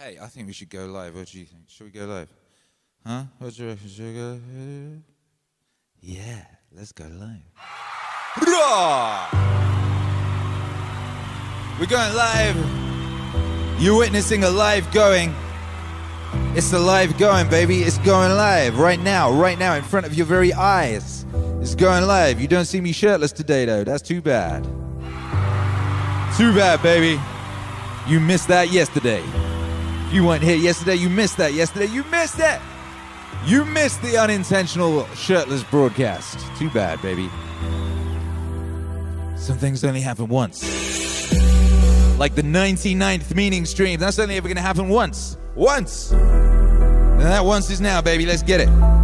Hey, I think we should go live. What do you think? Should we go live? Huh? What do you reckon? Should we go? Yeah, let's go live. We're going live. You're witnessing a live going. It's the live going, baby. It's going live right now, right now, in front of your very eyes. It's going live. You don't see me shirtless today, though. That's too bad. Too bad, baby. You missed that yesterday. You weren't here yesterday, you missed that yesterday. You missed it. You missed the unintentional shirtless broadcast. Too bad, baby. Some things only happen once. Like the 99th meaning stream. That's only ever going to happen once. Once. And that once is now, baby. Let's get it.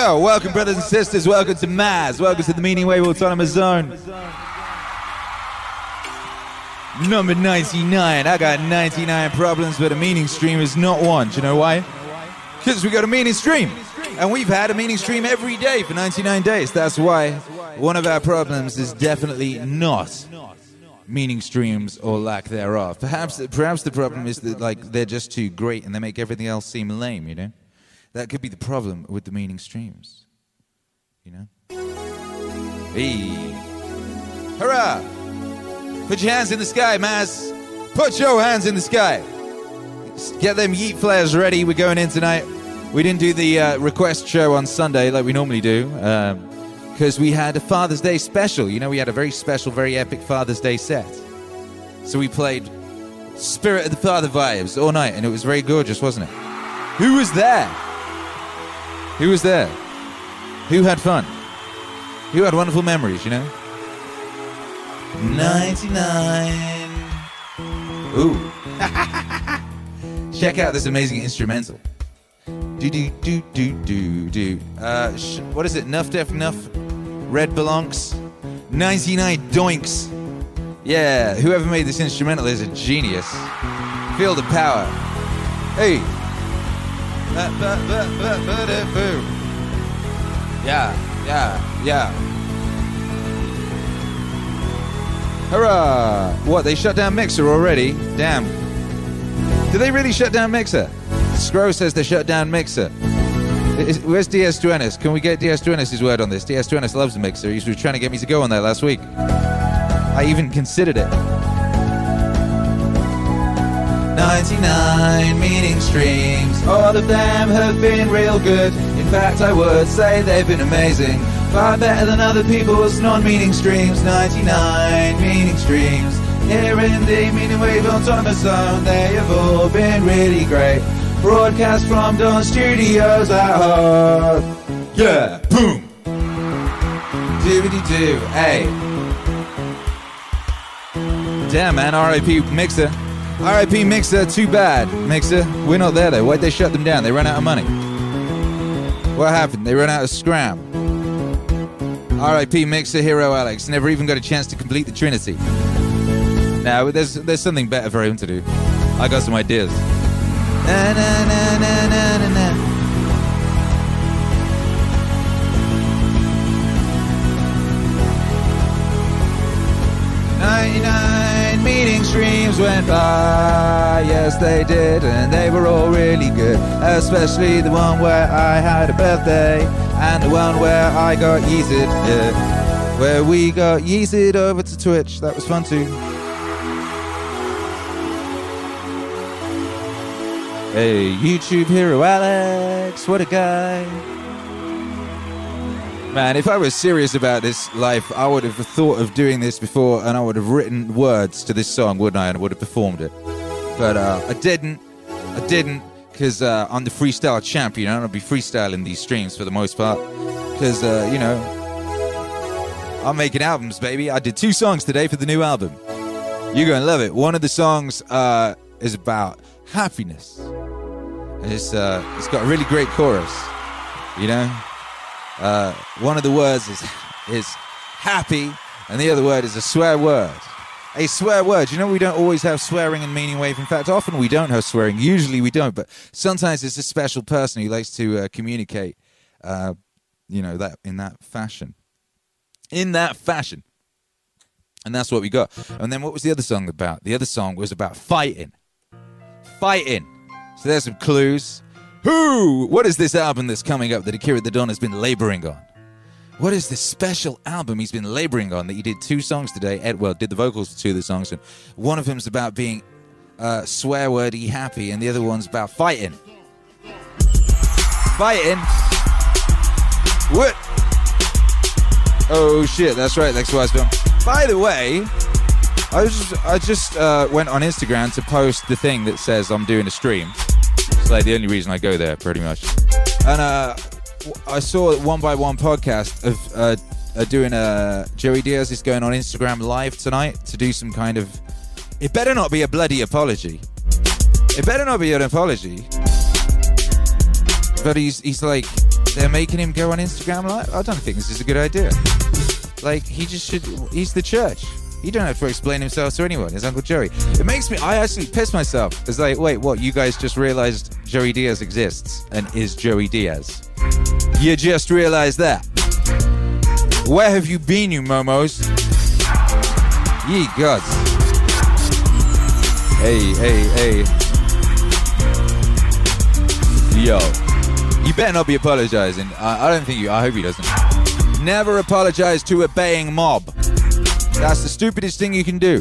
Yo, welcome brothers and sisters. Welcome to Maz. Welcome to the Meaning Wave Autonomous Zone. Number 99. I got 99 problems, but a meaning stream is not one. Do you know why? Because we got a meaning stream. And we've had a meaning stream every day for 99 days. That's why one of our problems is definitely not meaning streams or lack thereof. Perhaps perhaps the problem is that like they're just too great and they make everything else seem lame, you know? That could be the problem with the meaning streams. You know? Hey. Hurrah! Put your hands in the sky, Maz. Put your hands in the sky. Get them yeet flares ready. We're going in tonight. We didn't do the uh, request show on Sunday like we normally do because we had a Father's Day special. You know, we had a very special, very epic Father's Day set. So we played Spirit of the Father vibes all night, and it was very gorgeous, wasn't it? Who was there? Who was there? Who had fun? Who had wonderful memories, you know? 99. Ooh. Check out this amazing instrumental. Do do do do do do. Uh, sh- what is it? Nuff Def Nuff Red Belonks, 99 Doinks. Yeah, whoever made this instrumental is a genius. Feel the power. Hey. Yeah, yeah, yeah. Hurrah! What, they shut down Mixer already? Damn. Did they really shut down Mixer? Scro says they shut down Mixer. Is, where's DS Duenis? Can we get DS Duenis' word on this? DS Duenis loves Mixer. He was trying to get me to go on there last week. I even considered it. 99 meaning streams, all of them have been real good. In fact, I would say they've been amazing. Far better than other people's non meaning streams. 99 meaning streams. Here in the Meaning Wave Autonomous Zone, they have all been really great. Broadcast from Don Studios at heart. Yeah, boom. Doobity doo, hey. Damn, man, RIP Mixer. RIP Mixer, too bad. Mixer, we're not there though. Why'd they shut them down? They ran out of money. What happened? They ran out of scram. RIP Mixer, Hero Alex. Never even got a chance to complete the Trinity. Now, there's, there's something better for him to do. I got some ideas. Na, na, na, Meaning streams went by, yes they did, and they were all really good. Especially the one where I had a birthday, and the one where I got yeeted, yeah. where we got yeeted over to Twitch. That was fun too. Hey, YouTube hero Alex, what a guy. Man, if I was serious about this life, I would have thought of doing this before and I would have written words to this song, wouldn't I? And I would have performed it. But uh, I didn't. I didn't because uh, I'm the freestyle champion. I don't be freestyling these streams for the most part. Because, uh, you know, I'm making albums, baby. I did two songs today for the new album. You're going to love it. One of the songs uh, is about happiness. It's, uh, it's got a really great chorus, you know? Uh, one of the words is is happy, and the other word is a swear word. A swear word. You know, we don't always have swearing and meaning wave. In fact, often we don't have swearing. Usually we don't, but sometimes it's a special person who likes to uh, communicate, uh, you know, that in that fashion. In that fashion. And that's what we got. And then what was the other song about? The other song was about fighting. Fighting. So there's some clues. Who? What is this album that's coming up that Akira the Don has been laboring on? What is this special album he's been laboring on that he did two songs today? Ed Well did the vocals to two of the songs, and one of them's about being uh, swear wordy happy, and the other one's about fighting. Fighting? What? Oh shit, that's right, Lex Wise film. By the way, I just I just uh, went on Instagram to post the thing that says I'm doing a stream. It's like the only reason I go there, pretty much. And uh, I saw one by one podcast of uh, uh, doing a Joey Diaz is going on Instagram live tonight to do some kind of. It better not be a bloody apology. It better not be an apology. But he's he's like they're making him go on Instagram live. I don't think this is a good idea. Like he just should. He's the church. He don't have to explain himself to anyone. His Uncle Joey. It makes me. I actually piss myself. It's like, wait, what? You guys just realized Joey Diaz exists and is Joey Diaz. You just realized that. Where have you been, you momos? Ye gods. Hey, hey, hey. Yo. You better not be apologizing. I, I don't think you. I hope he doesn't. Never apologize to a baying mob. That's the stupidest thing you can do.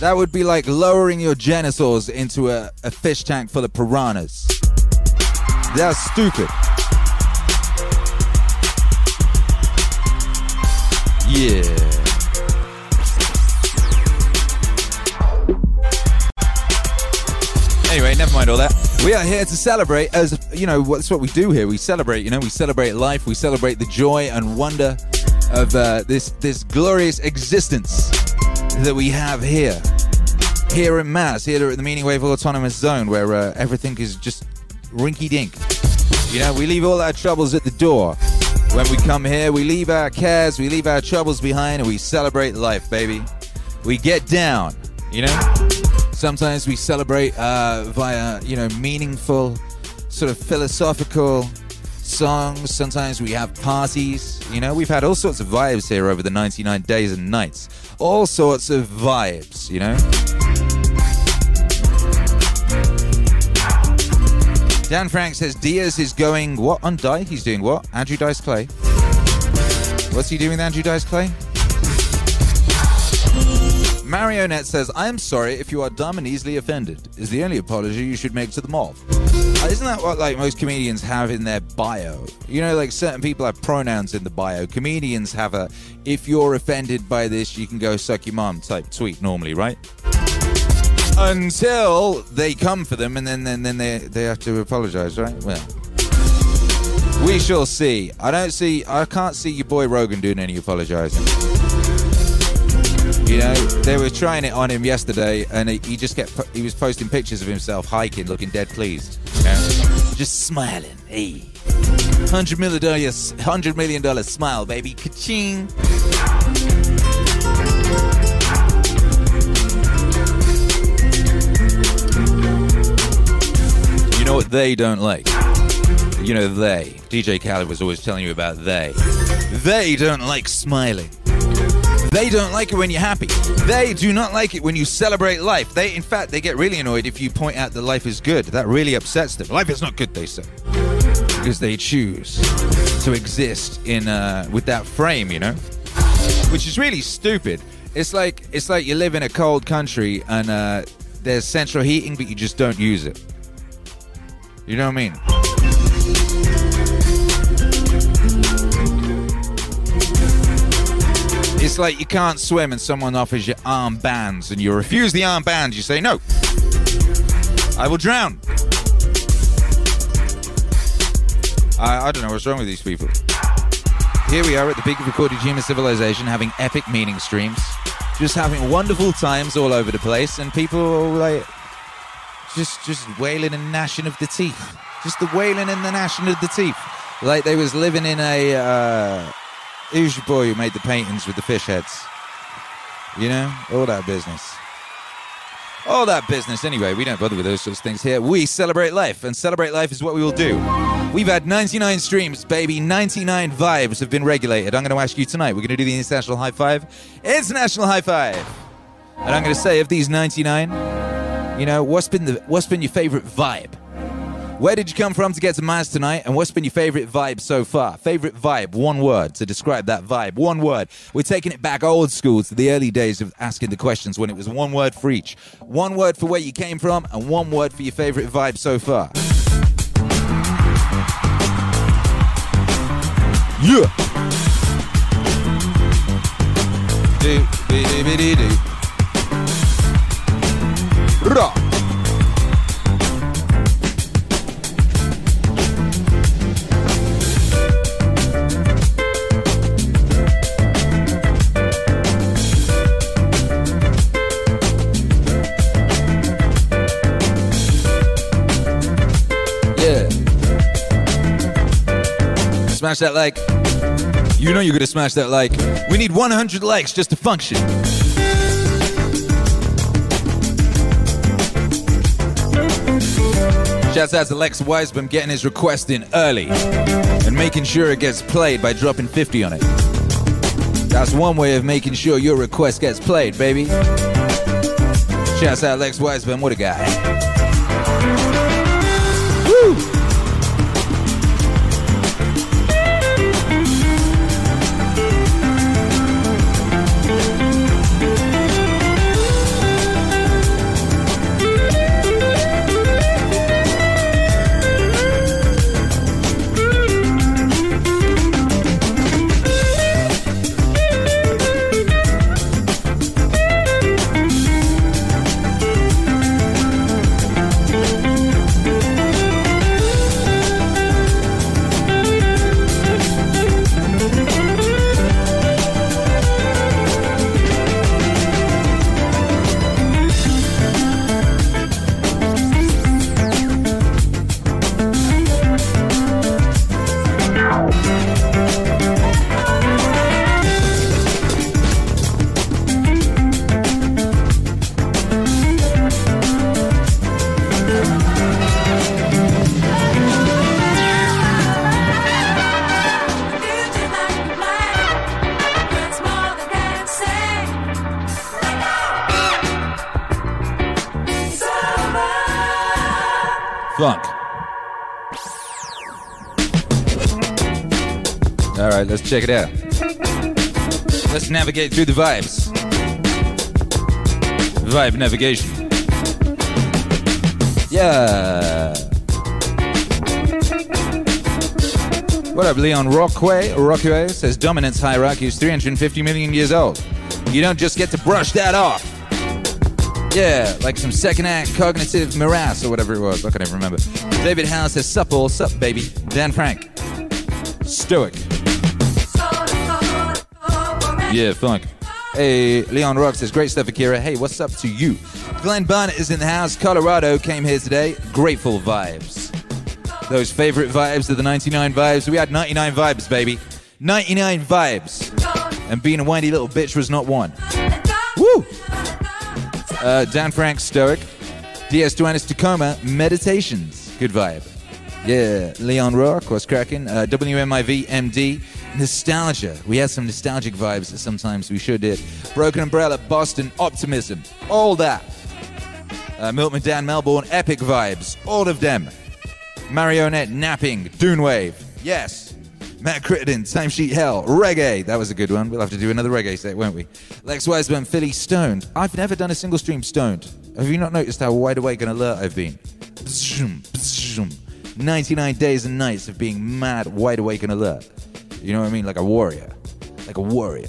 That would be like lowering your genitals into a, a fish tank full of piranhas. That's stupid. Yeah. Anyway, never mind all that. We are here to celebrate, as you know, that's what we do here. We celebrate, you know, we celebrate life, we celebrate the joy and wonder of uh, this this glorious existence that we have here, here in Maz, here at the Meaning Wave Autonomous Zone, where uh, everything is just rinky dink. You know, we leave all our troubles at the door. When we come here, we leave our cares, we leave our troubles behind, and we celebrate life, baby. We get down, you know? Sometimes we celebrate uh, via, you know, meaningful, sort of philosophical songs. Sometimes we have parties. You know, we've had all sorts of vibes here over the 99 days and nights. All sorts of vibes, you know? Dan Frank says Diaz is going what on Die? He's doing what? Andrew Dice Clay. What's he doing with Andrew Dice Clay? Marionette says, I am sorry if you are dumb and easily offended, is the only apology you should make to the mob. Uh, isn't that what like most comedians have in their bio? You know, like certain people have pronouns in the bio. Comedians have a if you're offended by this, you can go suck your mom type tweet normally, right? Until they come for them and then then, then they they have to apologize, right? Well. We shall see. I don't see I can't see your boy Rogan doing any apologizing. You know, they were trying it on him yesterday, and he, just kept he was posting pictures of himself hiking, looking dead pleased. Just smiling. Hey, hundred million dollars, hundred million dollar smile, baby. Ka-ching. You know what they don't like? You know they. DJ Khaled was always telling you about they. They don't like smiling. They don't like it when you're happy. They do not like it when you celebrate life. They, in fact, they get really annoyed if you point out that life is good. That really upsets them. Life is not good, they say, because they choose to exist in uh, with that frame, you know, which is really stupid. It's like it's like you live in a cold country and uh, there's central heating, but you just don't use it. You know what I mean? It's like you can't swim and someone offers you armbands and you refuse the armbands. You say, no, I will drown. I, I don't know what's wrong with these people. Here we are at the peak of recorded human civilization having epic meaning streams, just having wonderful times all over the place, and people like just just wailing and gnashing of the teeth. Just the wailing and the gnashing of the teeth. Like they was living in a uh, Who's your boy who made the paintings with the fish heads? You know, all that business. All that business. Anyway, we don't bother with those sorts of things here. We celebrate life, and celebrate life is what we will do. We've had 99 streams, baby. 99 vibes have been regulated. I'm going to ask you tonight. We're going to do the international high five. International high five. And I'm going to say, of these 99, you know, what's been the what's been your favorite vibe? Where did you come from to get to Maz tonight? And what's been your favorite vibe so far? Favorite vibe, one word to describe that vibe. One word. We're taking it back old school to the early days of asking the questions when it was one word for each. One word for where you came from, and one word for your favorite vibe so far. Yeah. Do, do, do, do, do. Rock. Smash that like. You know you're gonna smash that like. We need 100 likes just to function. Shouts out to Lex Weisman getting his request in early and making sure it gets played by dropping 50 on it. That's one way of making sure your request gets played, baby. Shouts out Lex Weisman, what a guy. Check it out. Let's navigate through the vibes. Vibe navigation. Yeah. What up, Leon Rockway? Rockway says dominance hierarchy is 350 million years old. You don't just get to brush that off. Yeah, like some second act cognitive morass or whatever it was. I can't even remember. David House says supple, sup baby. Dan Frank. Stoic. Yeah, funk. Hey, Leon Rock says, great stuff, Akira. Hey, what's up to you? Glenn Barnett is in the house. Colorado came here today. Grateful vibes. Those favorite vibes are the 99 vibes. We had 99 vibes, baby. 99 vibes. And being a whiny little bitch was not one. Woo! Uh, Dan Frank, Stoic. DS Duanis Tacoma, Meditations. Good vibe. Yeah, Leon Rock was cracking. Uh, WMIV MD, Nostalgia. We had some nostalgic vibes sometimes we sure did. Broken Umbrella, Boston, Optimism. All that. Uh, Milton Dan, Melbourne, Epic vibes. All of them. Marionette, Napping, Dune Wave. Yes. Matt Crittenden, Timesheet Hell, Reggae. That was a good one. We'll have to do another reggae set, won't we? Lex Wiseman, Philly Stoned. I've never done a single stream stoned. Have you not noticed how wide awake and alert I've been? 99 days and nights of being mad, wide awake, and alert. You know what I mean? Like a warrior. Like a warrior.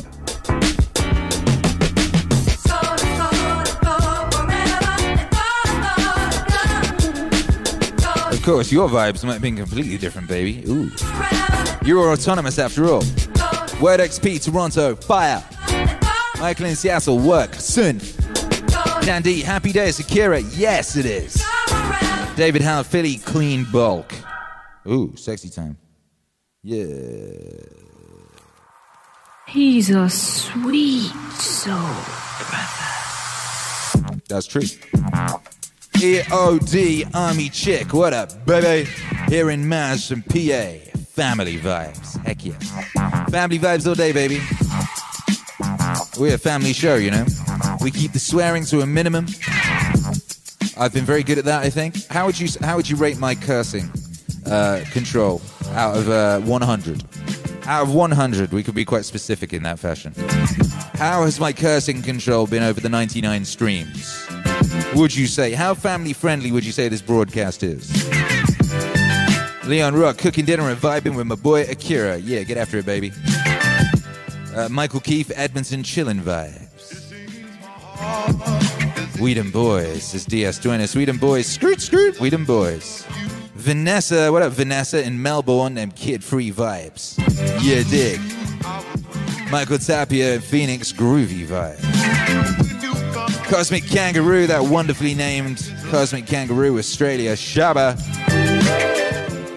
Of course, your vibes might have been completely different, baby. Ooh. You are autonomous after all. Word XP, Toronto, fire. Michael in Seattle, work, soon. Dandy, happy days, Akira, yes it is. David Howe, Philly, clean bulk. Ooh, sexy time. Yeah. He's a sweet soul. brother. That's true. EOD Army Chick, what up, baby? Here in from PA. Family vibes. Heck yeah. Family vibes all day, baby. We're a family show, you know. We keep the swearing to a minimum. I've been very good at that, I think. How would you how would you rate my cursing uh, control out of uh, 100? Out of 100, we could be quite specific in that fashion. How has my cursing control been over the 99 streams? Would you say how family friendly would you say this broadcast is? Leon Rock cooking dinner and vibing with my boy Akira. Yeah, get after it, baby. Uh, Michael Keefe, Edmonton chillin' vibes. Weedham Boys is DS us. Weedham Boys, scroot scroot. Weedham Boys. Vanessa, what up, Vanessa in Melbourne and Kid Free Vibes. Yeah, dig. Michael Tapia in Phoenix, Groovy Vibe. Cosmic Kangaroo, that wonderfully named Cosmic Kangaroo, Australia, Shaba.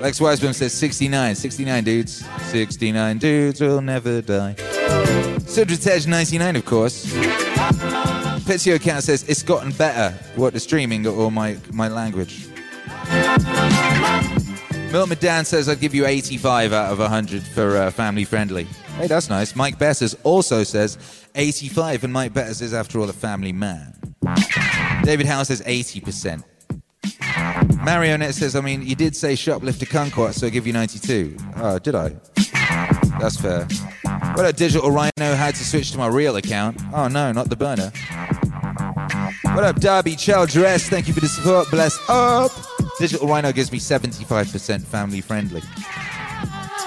Lex Wiseman says 69. 69 dudes. 69 dudes will never die. Sudratej 99, of course. Petsio Cat says it's gotten better. What, the streaming or my, my language? Milton Dan says I'd give you 85 out of 100 for uh, family friendly. Hey, that's nice. Mike Bessers also says 85, and Mike Bessers is, after all, a family man. David Howe says 80%. Marionette says, I mean, you did say shoplift shoplifter kumquat, so I give you 92. Oh, did I? That's fair. What a digital rhino had to switch to my real account. Oh no, not the burner. What up, Darby Childress? Thank you for the support. Bless up. Digital Rhino gives me 75% family friendly.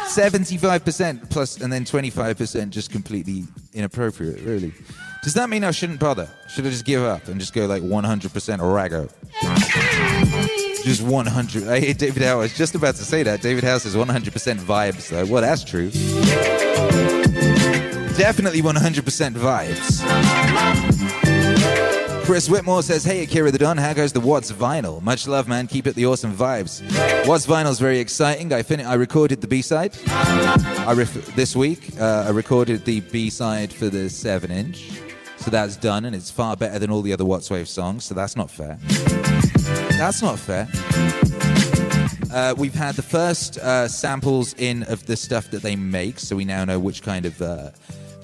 75% plus, and then 25% just completely inappropriate, really. Does that mean I shouldn't bother? Should I just give up and just go like 100% rago? Just 100. I hate David Howe. I was just about to say that. David Howe says 100% vibes, though. Well, that's true. Definitely 100% vibes. Chris Whitmore says, Hey, Akira the Don, how goes the Watts Vinyl? Much love, man. Keep it the awesome vibes. Watts Vinyl is very exciting. I fin- I recorded the B side. I ref- this week, uh, I recorded the B side for the 7 inch. So that's done, and it's far better than all the other Watts Wave songs, so that's not fair. That's not fair. Uh, we've had the first uh, samples in of the stuff that they make, so we now know which kind of uh,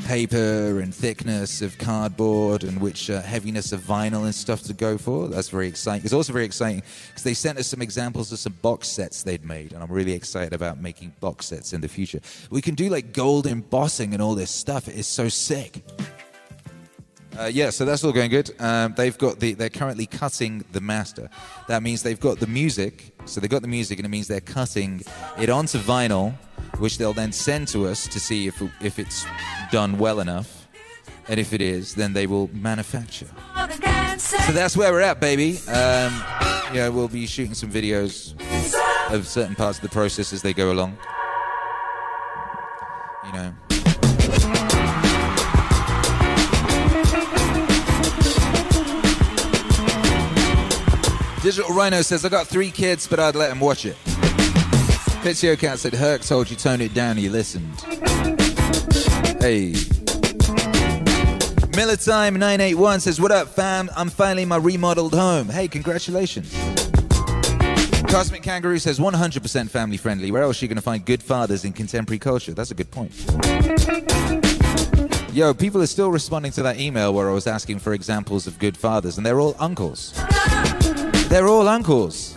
paper and thickness of cardboard and which uh, heaviness of vinyl and stuff to go for. That's very exciting. It's also very exciting because they sent us some examples of some box sets they'd made, and I'm really excited about making box sets in the future. We can do like gold embossing and all this stuff. It is so sick. Uh, yeah, so that's all going good. Um, they've got the. They're currently cutting the master. That means they've got the music. So they've got the music, and it means they're cutting it onto vinyl, which they'll then send to us to see if if it's done well enough. And if it is, then they will manufacture. So that's where we're at, baby. Um, yeah, we'll be shooting some videos of certain parts of the process as they go along. You know. Digital Rhino says, I got three kids, but I'd let them watch it. Pizio Cat said, Herc told you tone it down, you listened. Hey. Militime981 says, What up, fam? I'm finally in my remodeled home. Hey, congratulations. Cosmic Kangaroo says, 100% family friendly. Where else are you going to find good fathers in contemporary culture? That's a good point. Yo, people are still responding to that email where I was asking for examples of good fathers, and they're all uncles. They're all uncles.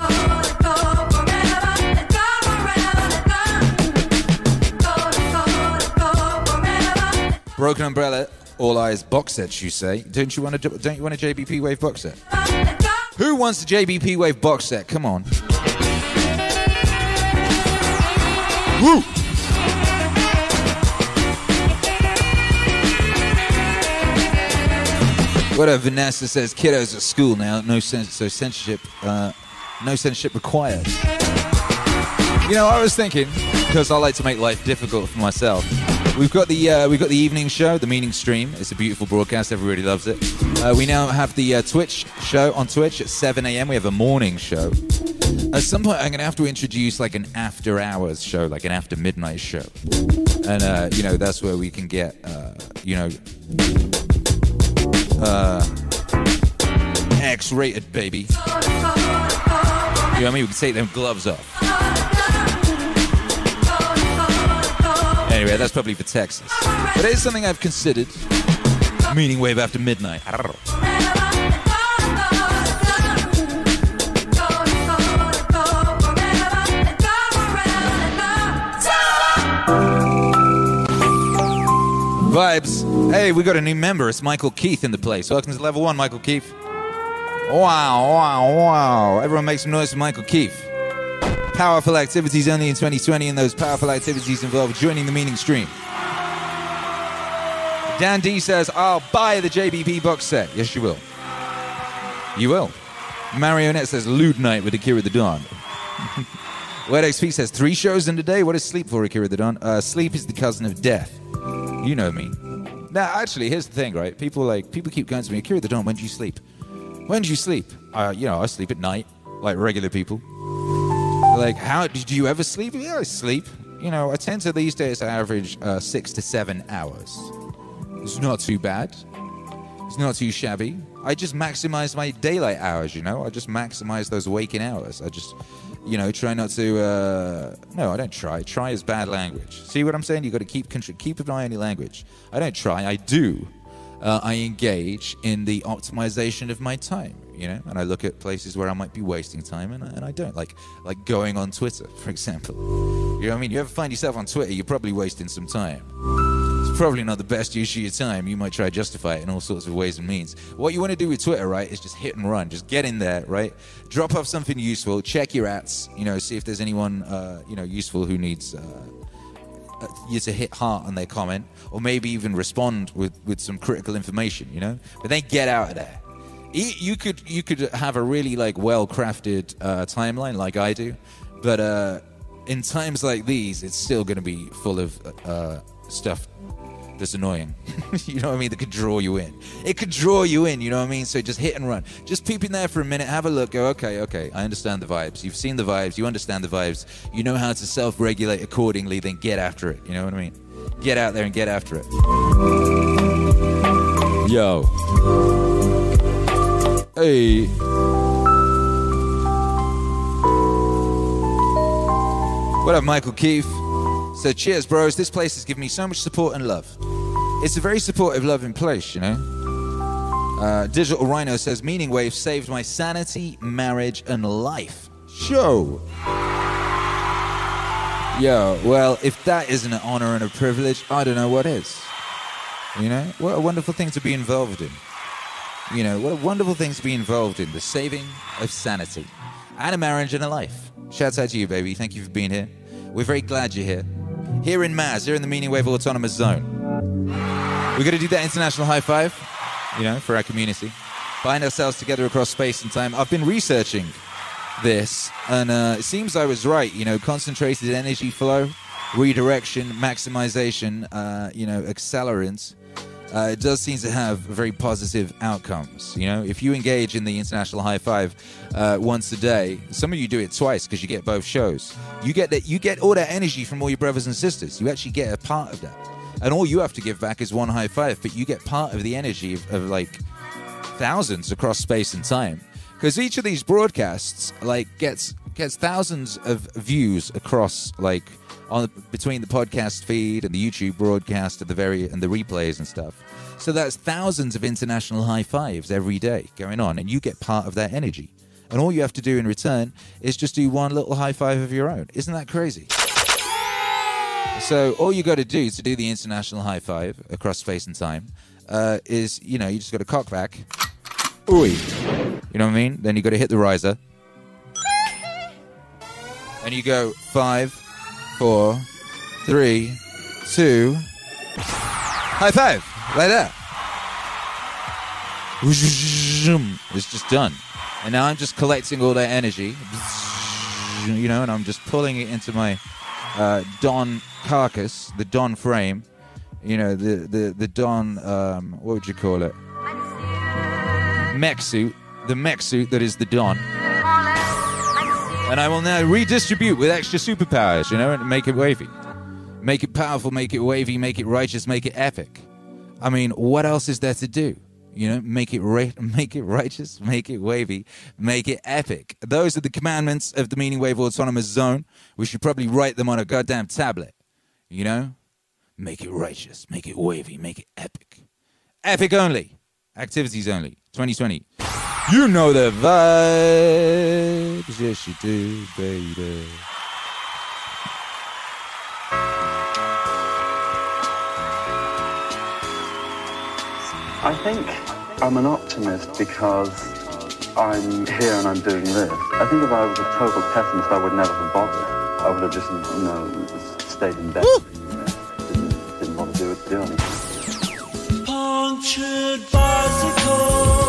Broken Umbrella, All Eyes box sets. You say? Don't you want a don't you want a JBP Wave box set? Who wants a JBP Wave box set? Come on. Woo! What up, Vanessa says kiddos at school now, no sense, so censorship, uh, no censorship required. You know, I was thinking because I like to make life difficult for myself. We've got the uh, we've got the evening show, the meaning stream. It's a beautiful broadcast. Everybody loves it. Uh, we now have the uh, Twitch show on Twitch at 7 a.m. We have a morning show. At some point, I'm going to have to introduce like an after hours show, like an after midnight show, and uh, you know that's where we can get uh, you know uh, X-rated, baby. You know what I mean? We can take them gloves off. Anyway, that's probably for Texas. But it is something I've considered. Meaning wave after midnight. Vibes. Hey, we got a new member. It's Michael Keith in the place. Welcome to level one, Michael Keith. Wow, wow, wow. Everyone make some noise for Michael Keith. Powerful activities only in 2020, and those powerful activities involve joining the meaning stream. Dan D says, I'll buy the JBP box set. Yes, you will. You will. Marionette says, Lewd Night with Akira the Don. Wet XP says, three shows in a day? What is sleep for, Akira the Don? Uh, sleep is the cousin of death. You know me. Now, actually, here's the thing, right? People like people keep going to me, Akira the Don, when do you sleep? When do you sleep? Uh, you know, I sleep at night, like regular people. Like, how do you ever sleep? Yeah, I sleep. You know, I tend to these days average uh, six to seven hours. It's not too bad. It's not too shabby. I just maximize my daylight hours, you know? I just maximize those waking hours. I just, you know, try not to. Uh, no, I don't try. Try is bad language. See what I'm saying? you got to keep, keep an eye on your language. I don't try, I do. Uh, I engage in the optimization of my time, you know, and I look at places where I might be wasting time, and I, and I don't like like going on Twitter, for example. You know what I mean? You ever find yourself on Twitter, you're probably wasting some time. It's probably not the best use of your time. You might try to justify it in all sorts of ways and means. What you want to do with Twitter, right, is just hit and run. Just get in there, right? Drop off something useful. Check your ads. You know, see if there's anyone uh, you know useful who needs. Uh, you to hit heart on their comment or maybe even respond with, with some critical information you know? But then get out of there. You could you could have a really like well crafted uh, timeline like I do but uh, in times like these it's still going to be full of uh, stuff that's annoying. you know what I mean? That could draw you in. It could draw you in, you know what I mean? So just hit and run. Just peep in there for a minute, have a look, go, okay, okay, I understand the vibes. You've seen the vibes, you understand the vibes, you know how to self regulate accordingly, then get after it. You know what I mean? Get out there and get after it. Yo. Hey. What up, Michael Keefe? So cheers, bros. This place has given me so much support and love. it's a very supportive, loving place, you know. Uh, Digital Rhino says, Meaning Wave saved my sanity, marriage, and life. Show. Yo, well, if that isn't an honor and a privilege, I don't know what is. You know, what a wonderful thing to be involved in. You know, what a wonderful thing to be involved in the saving of sanity and a marriage and a life. Shouts out to you, baby. Thank you for being here. We're very glad you're here. Here in Maz, here in the Meaning Wave Autonomous Zone. We're going to do that international high five, you know, for our community. Bind ourselves together across space and time. I've been researching this, and uh, it seems I was right. You know, concentrated energy flow, redirection, maximization, uh, you know, accelerants. Uh, it does seem to have very positive outcomes. You know, if you engage in the international high five uh, once a day, some of you do it twice because you get both shows. You get that. You get all that energy from all your brothers and sisters. You actually get a part of that, and all you have to give back is one high five. But you get part of the energy of, of like thousands across space and time because each of these broadcasts like gets gets thousands of views across like on between the podcast feed and the YouTube broadcast and the very and the replays and stuff. So that's thousands of international high fives every day going on, and you get part of that energy. And all you have to do in return is just do one little high five of your own. Isn't that crazy? So all you got to do to do the international high five across space and time uh, is, you know, you just got to cock back. Ooh. You know what I mean? Then you got to hit the riser. And you go five, four, three, two, high five, Right that. It's just done. And now I'm just collecting all that energy, you know, and I'm just pulling it into my uh, Don carcass, the Don frame, you know, the, the, the Don, um, what would you call it? Mech suit, the mech suit that is the Don. And I will now redistribute with extra superpowers, you know, and make it wavy. Make it powerful, make it wavy, make it righteous, make it epic. I mean, what else is there to do? You know, make it ra- make it righteous, make it wavy, make it epic. Those are the commandments of the Meaning Wave Autonomous Zone. We should probably write them on a goddamn tablet. You know? Make it righteous, make it wavy, make it epic. Epic only. Activities only. 2020. You know the vibes. Yes, you do, baby. I think I'm an optimist because I'm here and I'm doing this. I think if I was a total pessimist, I would never have bothered. I would have just, you know, stayed in bed. Didn't, didn't want to do it, do anything. Punctured bicycle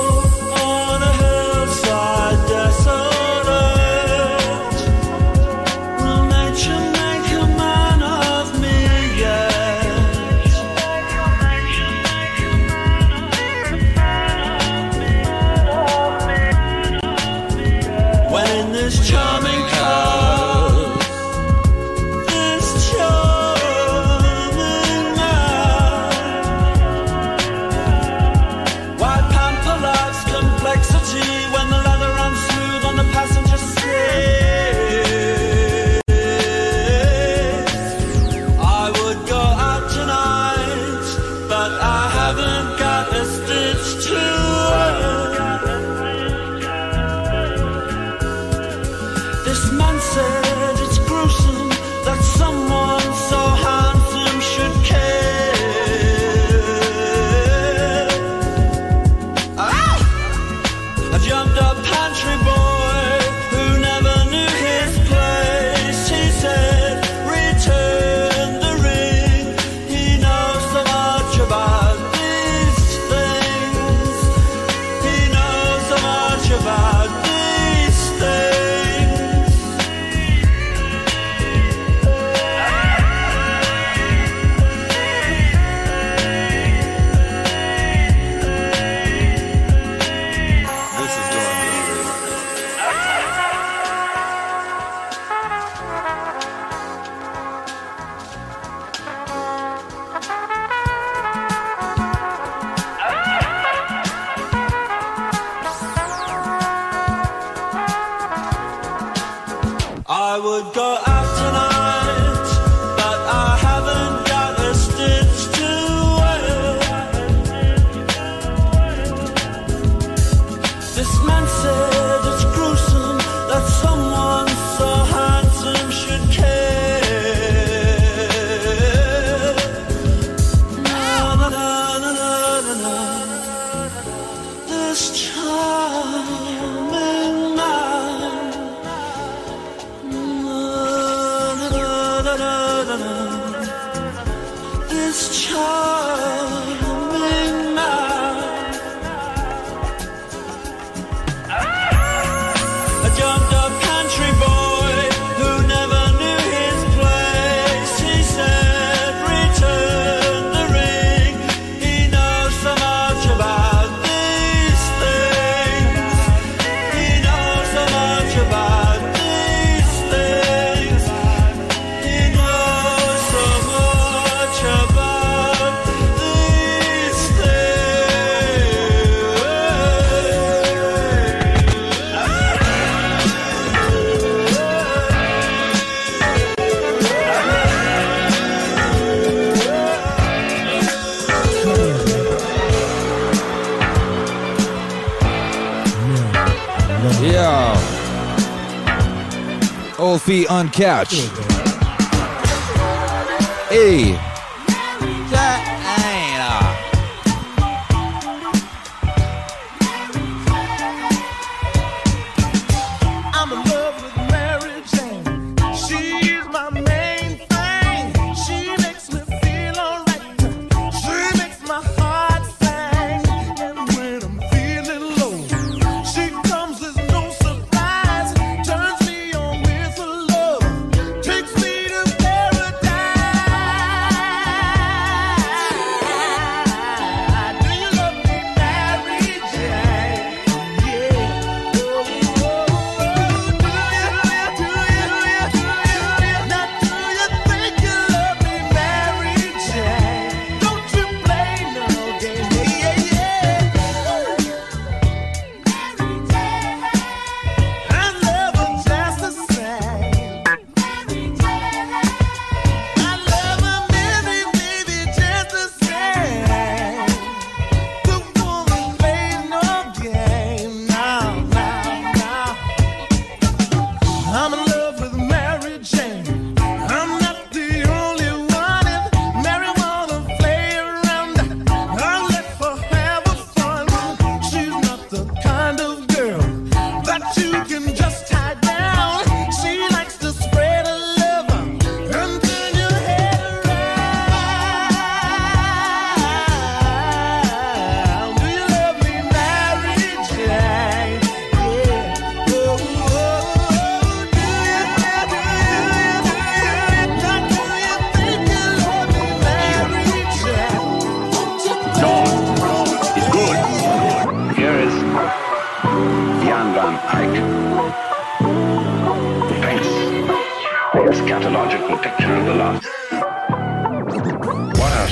on couch.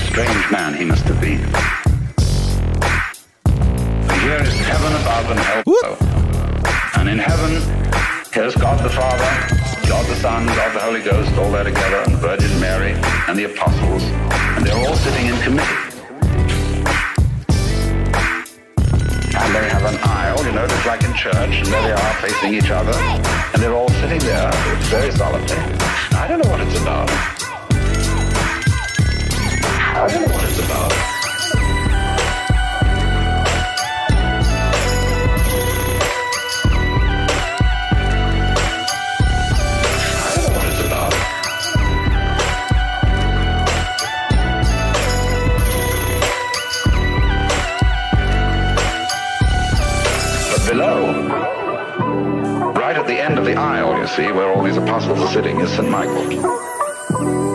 Strange man he must have been. And here is heaven above and hell below. And in heaven, here's God the Father, God the Son, God the Holy Ghost, all there together, and Virgin Mary, and the apostles, and they're all sitting in committee. And they have an aisle, you know, just like in church, and there they are facing each other, and they're all sitting there very solemnly. I don't know what it's about. I don't know what it's about. Right at the end of the aisle, you see, where all these apostles are sitting, is St. Michael.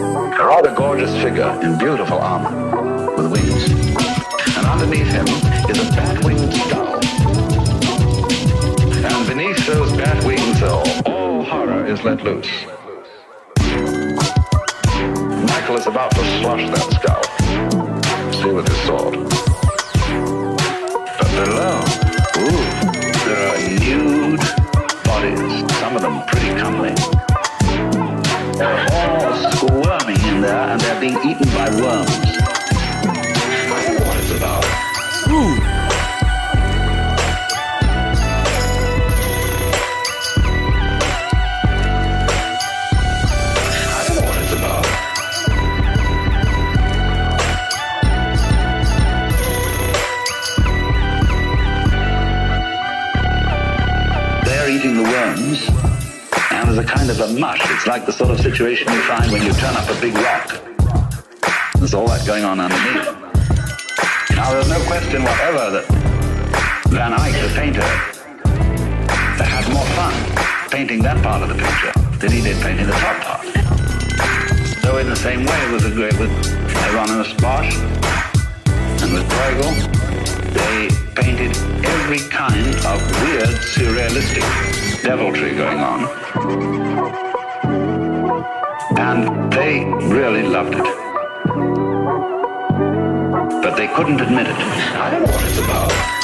A rather gorgeous figure in beautiful armor with wings. And underneath him is a bat-winged skull. And beneath those bat wings, all, horror is let loose. Michael is about to slush that skull. See with his sword. Being eaten by worms. Eating the worms, and there's a kind of a mush. It's like the sort of situation you find when you turn up a big rock there's all that going on underneath. Now, there's no question whatever that Van Eyck, the painter, had more fun painting that part of the picture than he did painting the top part. So in the same way with, the, with Hieronymus Bosch and with Bruegel, they painted every kind of weird, surrealistic deviltry going on. And they really loved it they couldn't admit it. I don't know what it's about.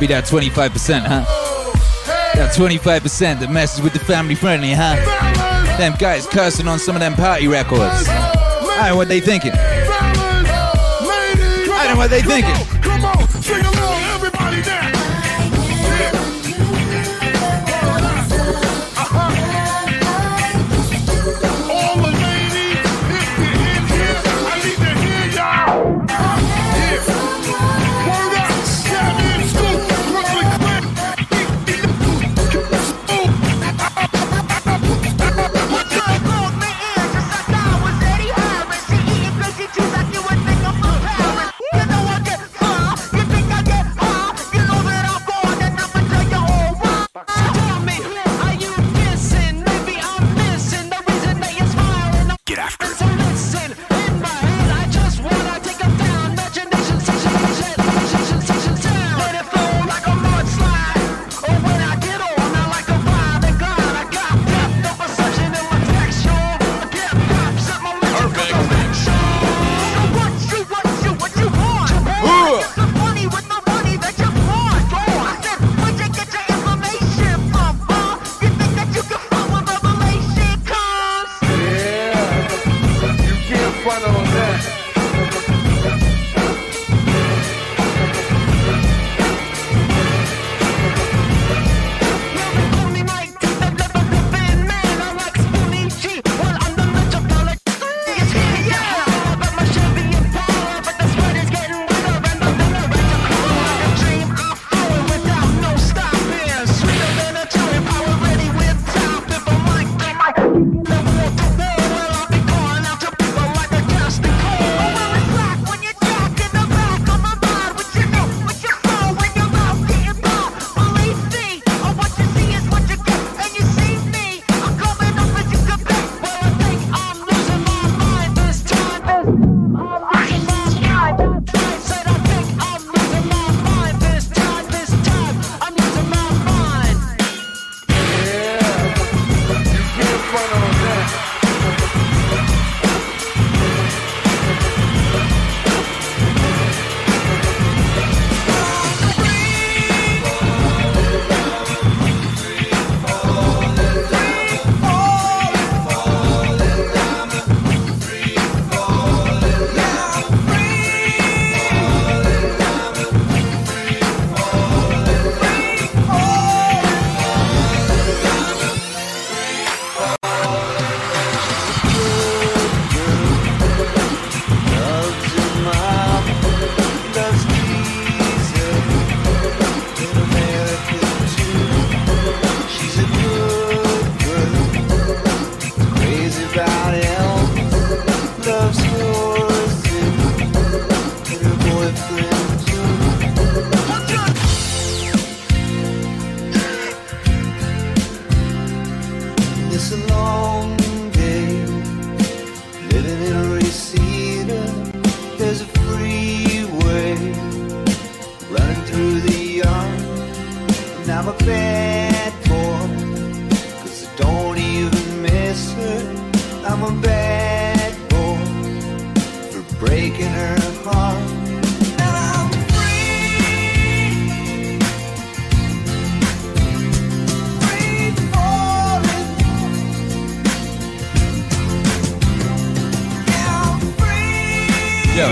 be that 25%, huh? That 25% that messes with the family friendly, huh? Them guys cursing on some of them party records. I know what they thinking. I know what they thinking.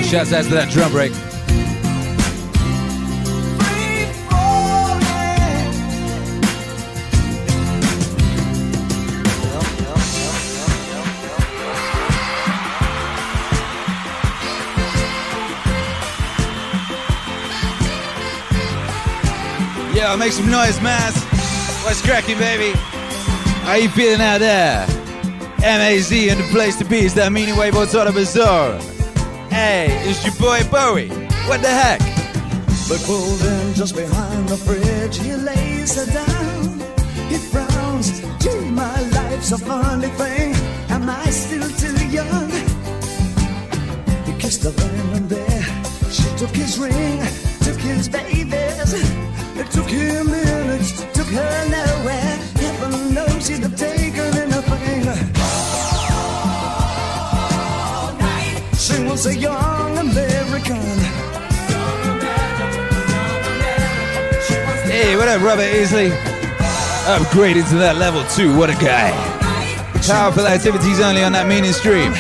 Shouts out to that drum break. Yo, make some noise, Mass. What's cracking, baby? How you feeling out there? MAZ and the place to be is that meaning wave autonomous zone. Hey, it's your boy Bowie. What the heck? But Golden just behind the fridge, he lays her down. He frowns, gee, my life's a funny thing. Am I still too young? He kissed then and there. She took his ring, took his babies. It took him minutes, took her was a young American. Hey, what up, Robert Isley? Upgraded to that level two. What a guy. Powerful activities only on that meaning stream.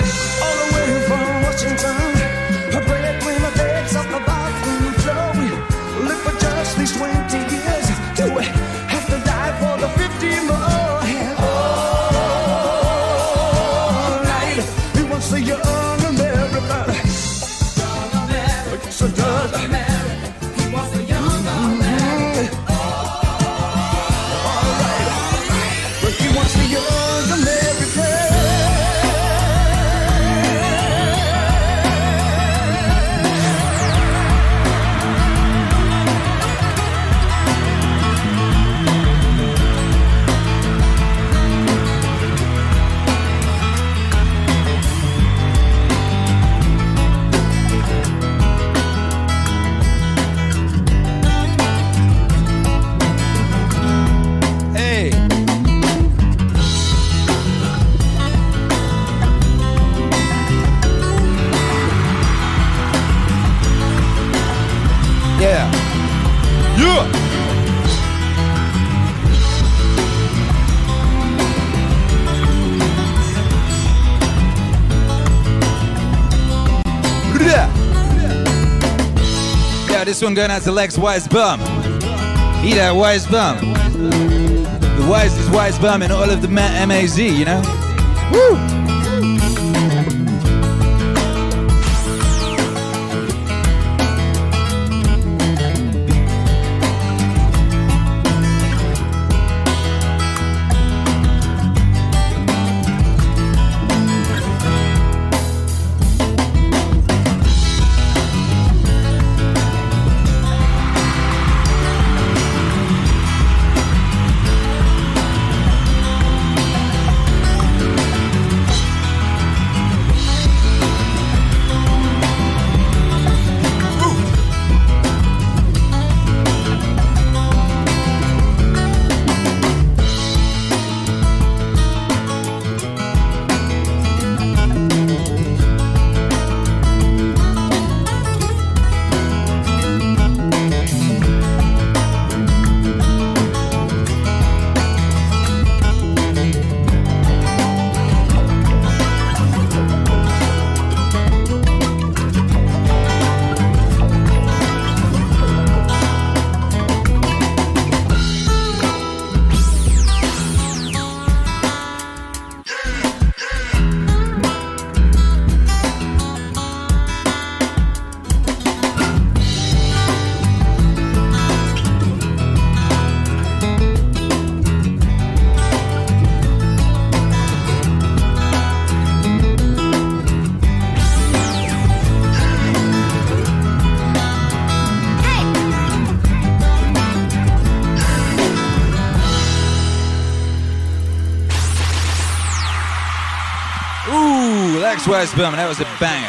This one going out to Lex Wise Bum. He that wise bum. The wisest wise bum in all of the MAZ, you know? Woo! Bryce Berman. That was a banger.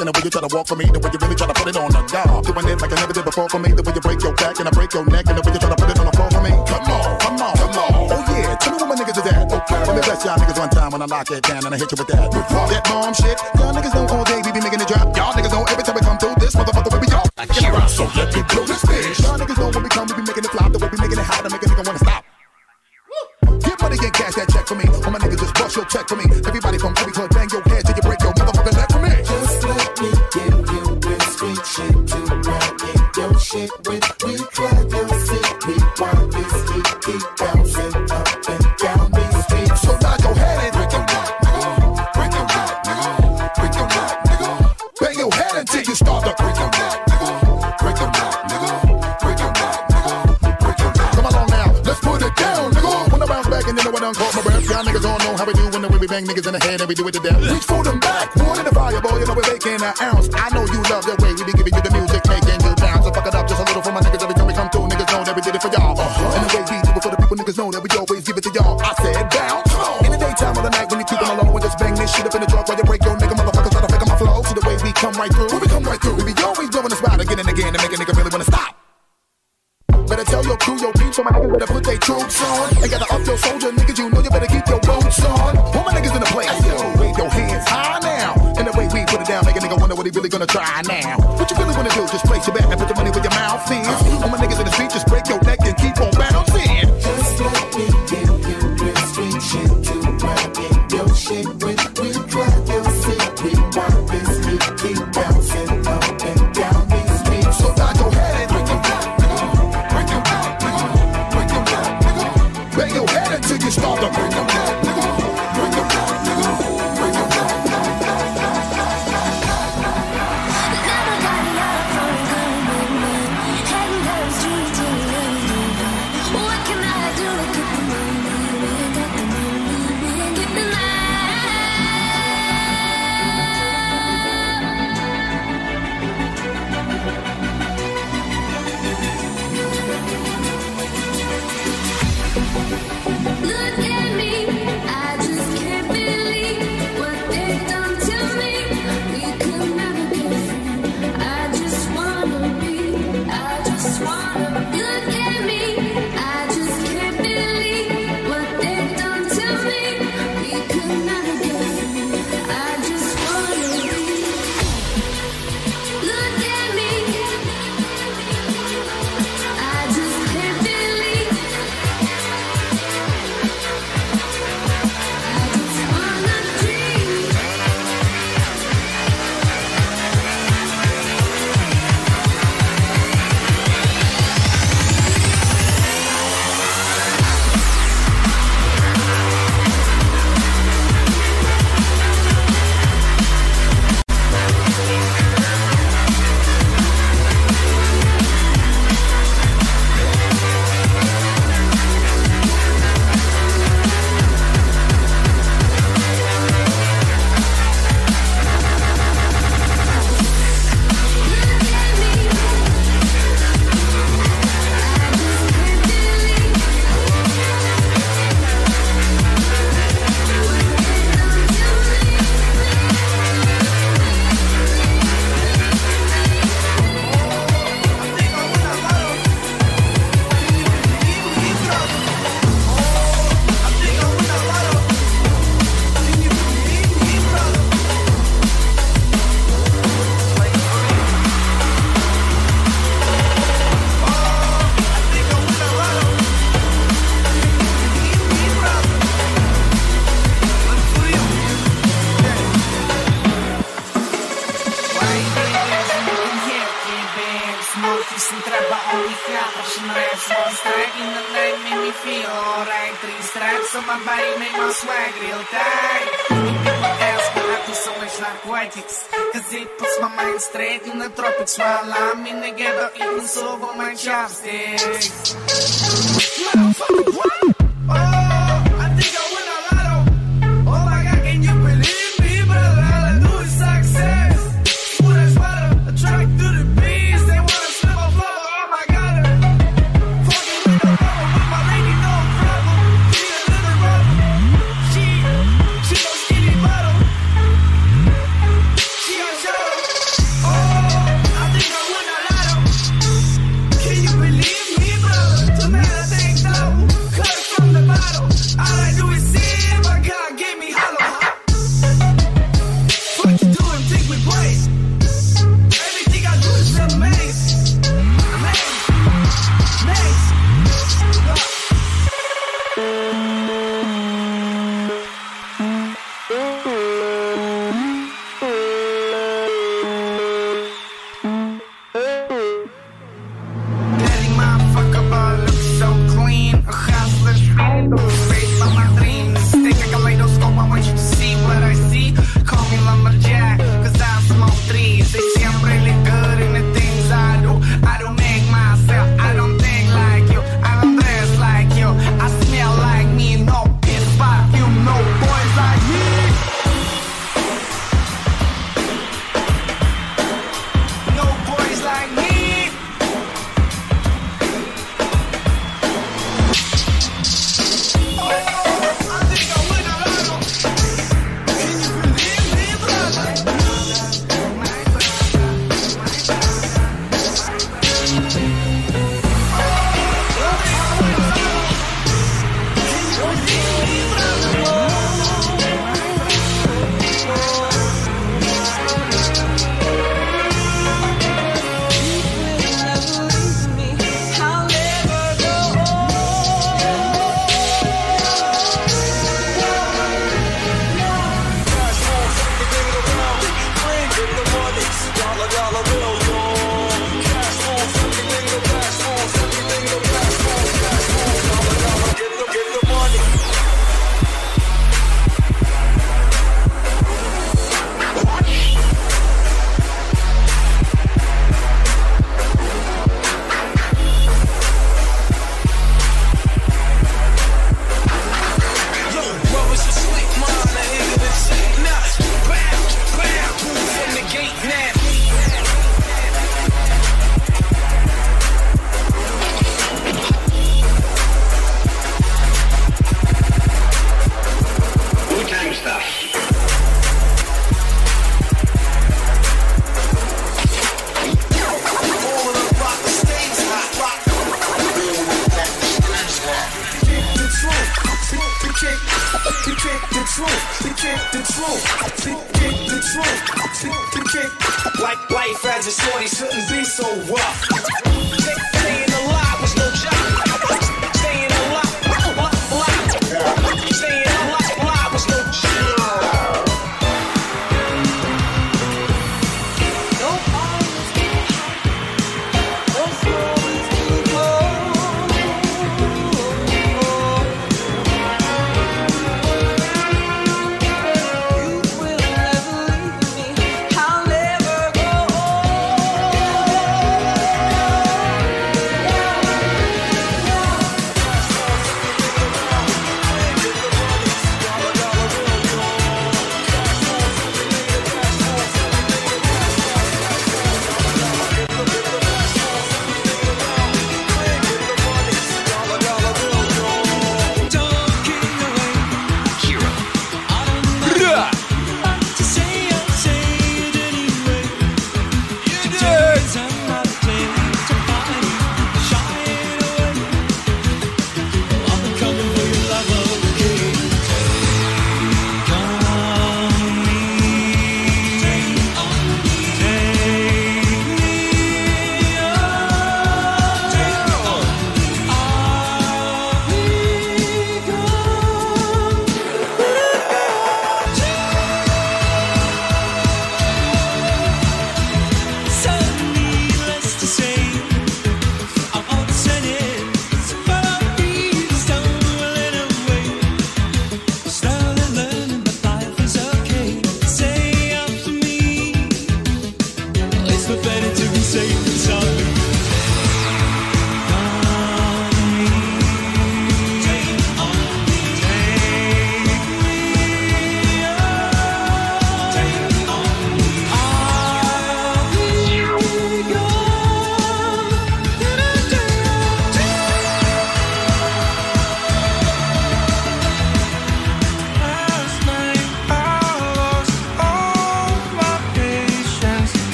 and the way you try to walk for me, the way you really try to put it on the guy, Doing it like I never did before for me, the way you break your back and I break your neck, and the way you try to put it on the floor for me. Come on, come on, come on. Oh yeah, tell me what my niggas is at. Okay. Let me bless y'all niggas one time when I lock it down and I hit you with that. That bomb shit, y'all niggas know all day an ounce.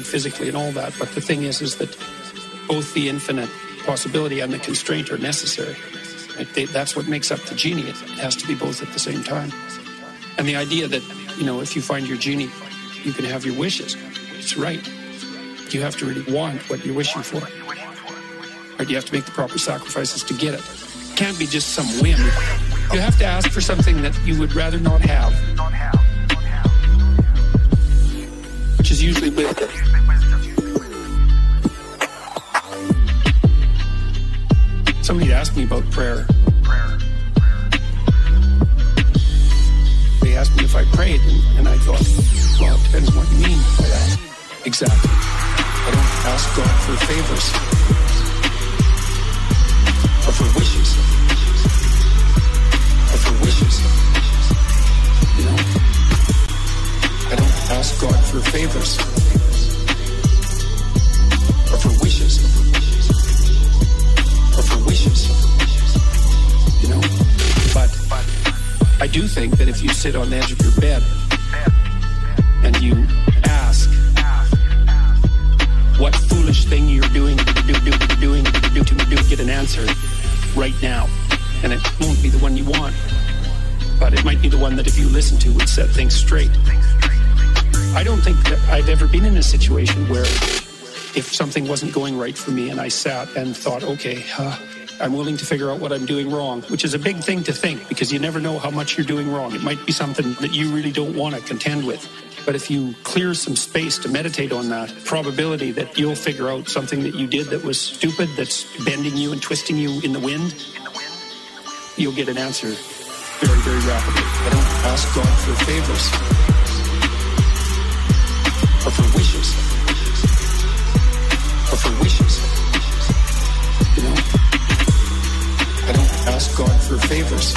And physically and all that, but the thing is, is that both the infinite possibility and the constraint are necessary. They, that's what makes up the genie. It has to be both at the same time. And the idea that, you know, if you find your genie, you can have your wishes. It's right. You have to really want what you're wishing for. Right? You have to make the proper sacrifices to get it. It can't be just some whim. You have to ask for something that you would rather not have. Which is usually wisdom. Somebody asked me about prayer. They asked me if I prayed, and, I thought, well, it depends what you mean by that. Exactly. I don't ask God for favors or for wishes or for wishes. Ask God for favors or for wishes or for wishes. You know, but I do think that if you sit on the edge of your bed and you ask what foolish thing you're doing, do, do, doing, do, to do, get an answer right now, and it won't be the one you want, but it might be the one that if you listen to would set things straight. I don't think that I've ever been in a situation where if something wasn't going right for me and I sat and thought, okay, I'm willing to figure out what I'm doing wrong, which is a big thing to think because you never know how much you're doing wrong. It might be something that you really don't want to contend with. But if you clear some space to meditate on that, probability that you'll figure out something that you did that was stupid, that's bending you and twisting you in the wind, you'll get an answer very, very rapidly. I don't ask God for favors favors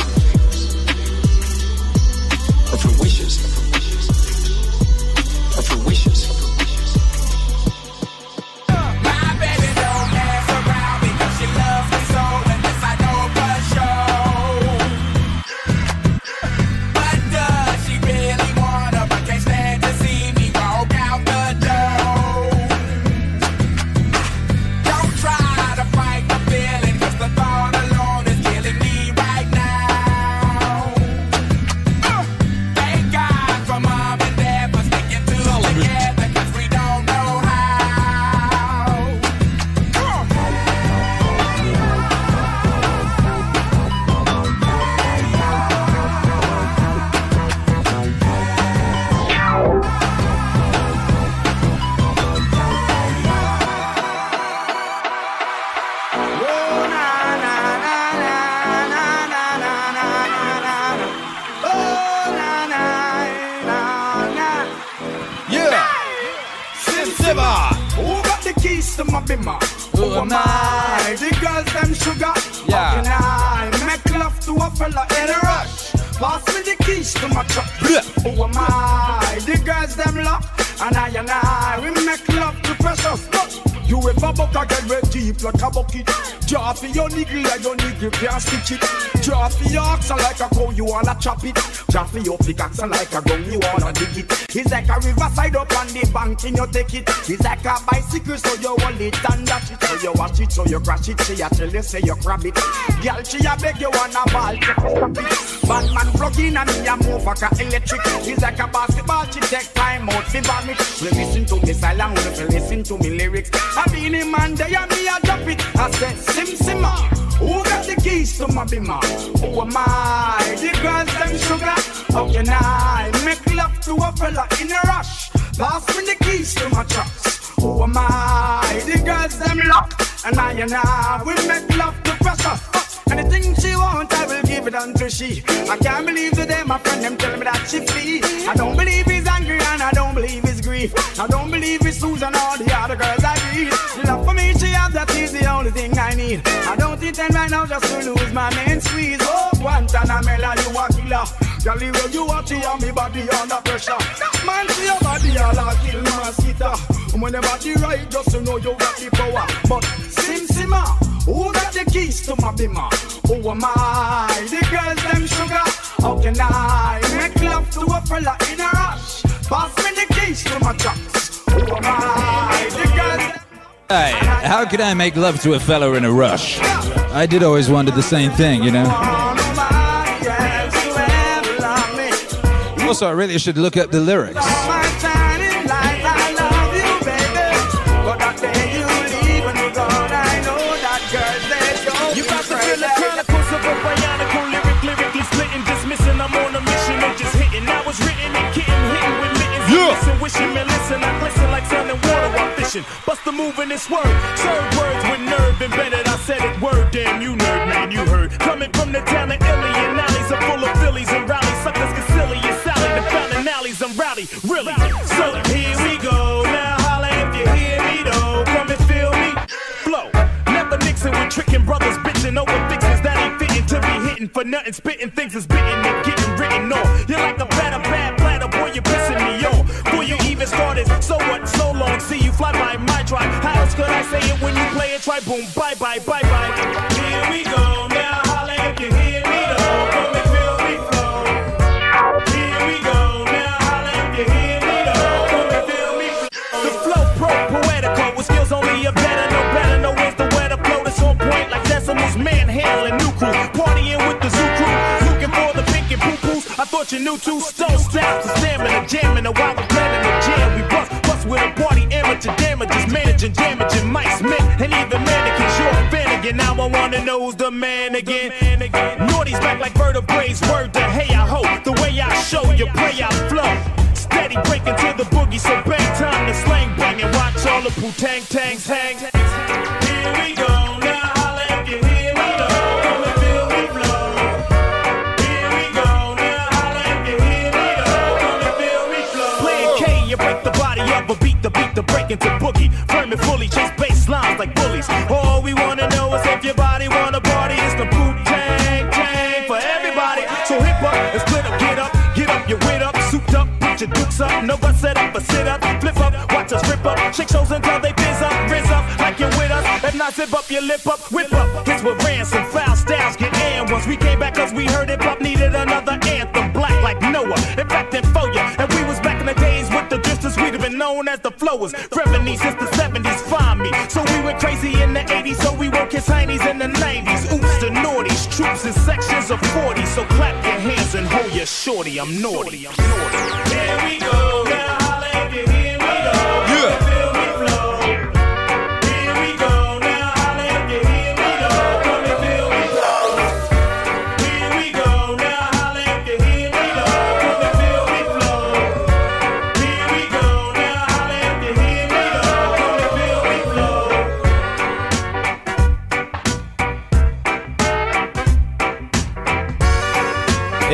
a you say you grab it. Girl she a beg you ball take a it Bad man plug in and me a move like a electric. It's like a basketball she take time out fi vomit. We listen to me silent we listen to me lyrics. I been in man there and me a drop it. I say sim simma Who got the keys to my bimmer? And I we make love to precious Anything she want, I will give it unto she. I can't believe today my friend them tell me that she flee. I don't believe he's angry and I don't believe his grief. I don't believe it's Susan or the other girls I read. Love for me she have that is the only thing I need. I don't intend right now just to lose my main squeeze. Oh, Guantanamela, you a killer. Girl, the way you watch it on me body under pressure. Man, see your body all a kill mosquito. When your body right, just to know you got the power. But Sim Simma, who got the keys to my bimmer? Who am I? The girls them sugar. How can I make love to a fella in a rush? Pass me the keys to my trucks. Who am I? The girls. Hey, how could I make love to a fella in a rush? I did always wonder the same thing, you know. Also, I really should look up the lyrics. My shining light, I love you, baby. But that day you leave and you're gone, I know that girls they don't. You got to feel the chronicles of a bionicle lyric, lyrically splitting, dismissing. I'm on a mission and just hitting. I was written and kitten, hitting with mittens. Yeah. Wishing me listen. I glisten like sun and water. I'm fishing. Bust the move in this word. Serve words with nerve embedded. I said it word. Damn, you nerd, man, you heard. Coming from the town of Illy and alleys are full of Phillies and rallies. I'm rowdy, really. So here we go. Now holla if you hear me though. Come and feel me. Flow. Never mixing with tricking brothers, bitching over fixes that ain't fitting to be hitting for nothing. Spitting things is bitten and getting written on. You're like a platter, bad platter, boy, you're pissing me off. Boy, you even started, so what, so long. See you fly by my tribe. How else could I say it when you play it? Try boom, bye bye, bye bye. Here we go, new crew, partying with the zoo crew, looking for the pink and poo poos. I thought you knew two stone straps, and stamina, jamming, and while we're planning the jam, we bust, bust with a party, amateur damages, managing, damaging Mike Smith and even mannequins. You're a fan again, now I wanna know who's the man again. Naughty's back like vertebrae, word to hey, I hope the way I show you play, I flow. Steady breaking to the boogie, so bang time to slang bang and watch all the poo tang tangs hang. Here we go, beat to boogie. And fully chase bass lines like bullies. All we wanna know is if your body wanna party. It's the boot tang tang for everybody. So hip up and split up, get up, get up, your wit up, souped up, put your dukes up. No one set up a sit up, flip up, watch us rip up. Shake shows until they biz up, rizz up like you're with us. If not, zip up your lip up, whip up. Hits with ransom, foul styles get in once we came back cause we heard hip hop needed another anthem. Black like Noah, in fact, then for ya. Known as the flowers. Revenue since the 70s, find me. So we went crazy in the 80s, so we woke his heinies in the 90s. Oops, the naughties, troops in sections of 40. So clap your hands and hold your shorty, I'm naughty. I'm naughty. Here we go,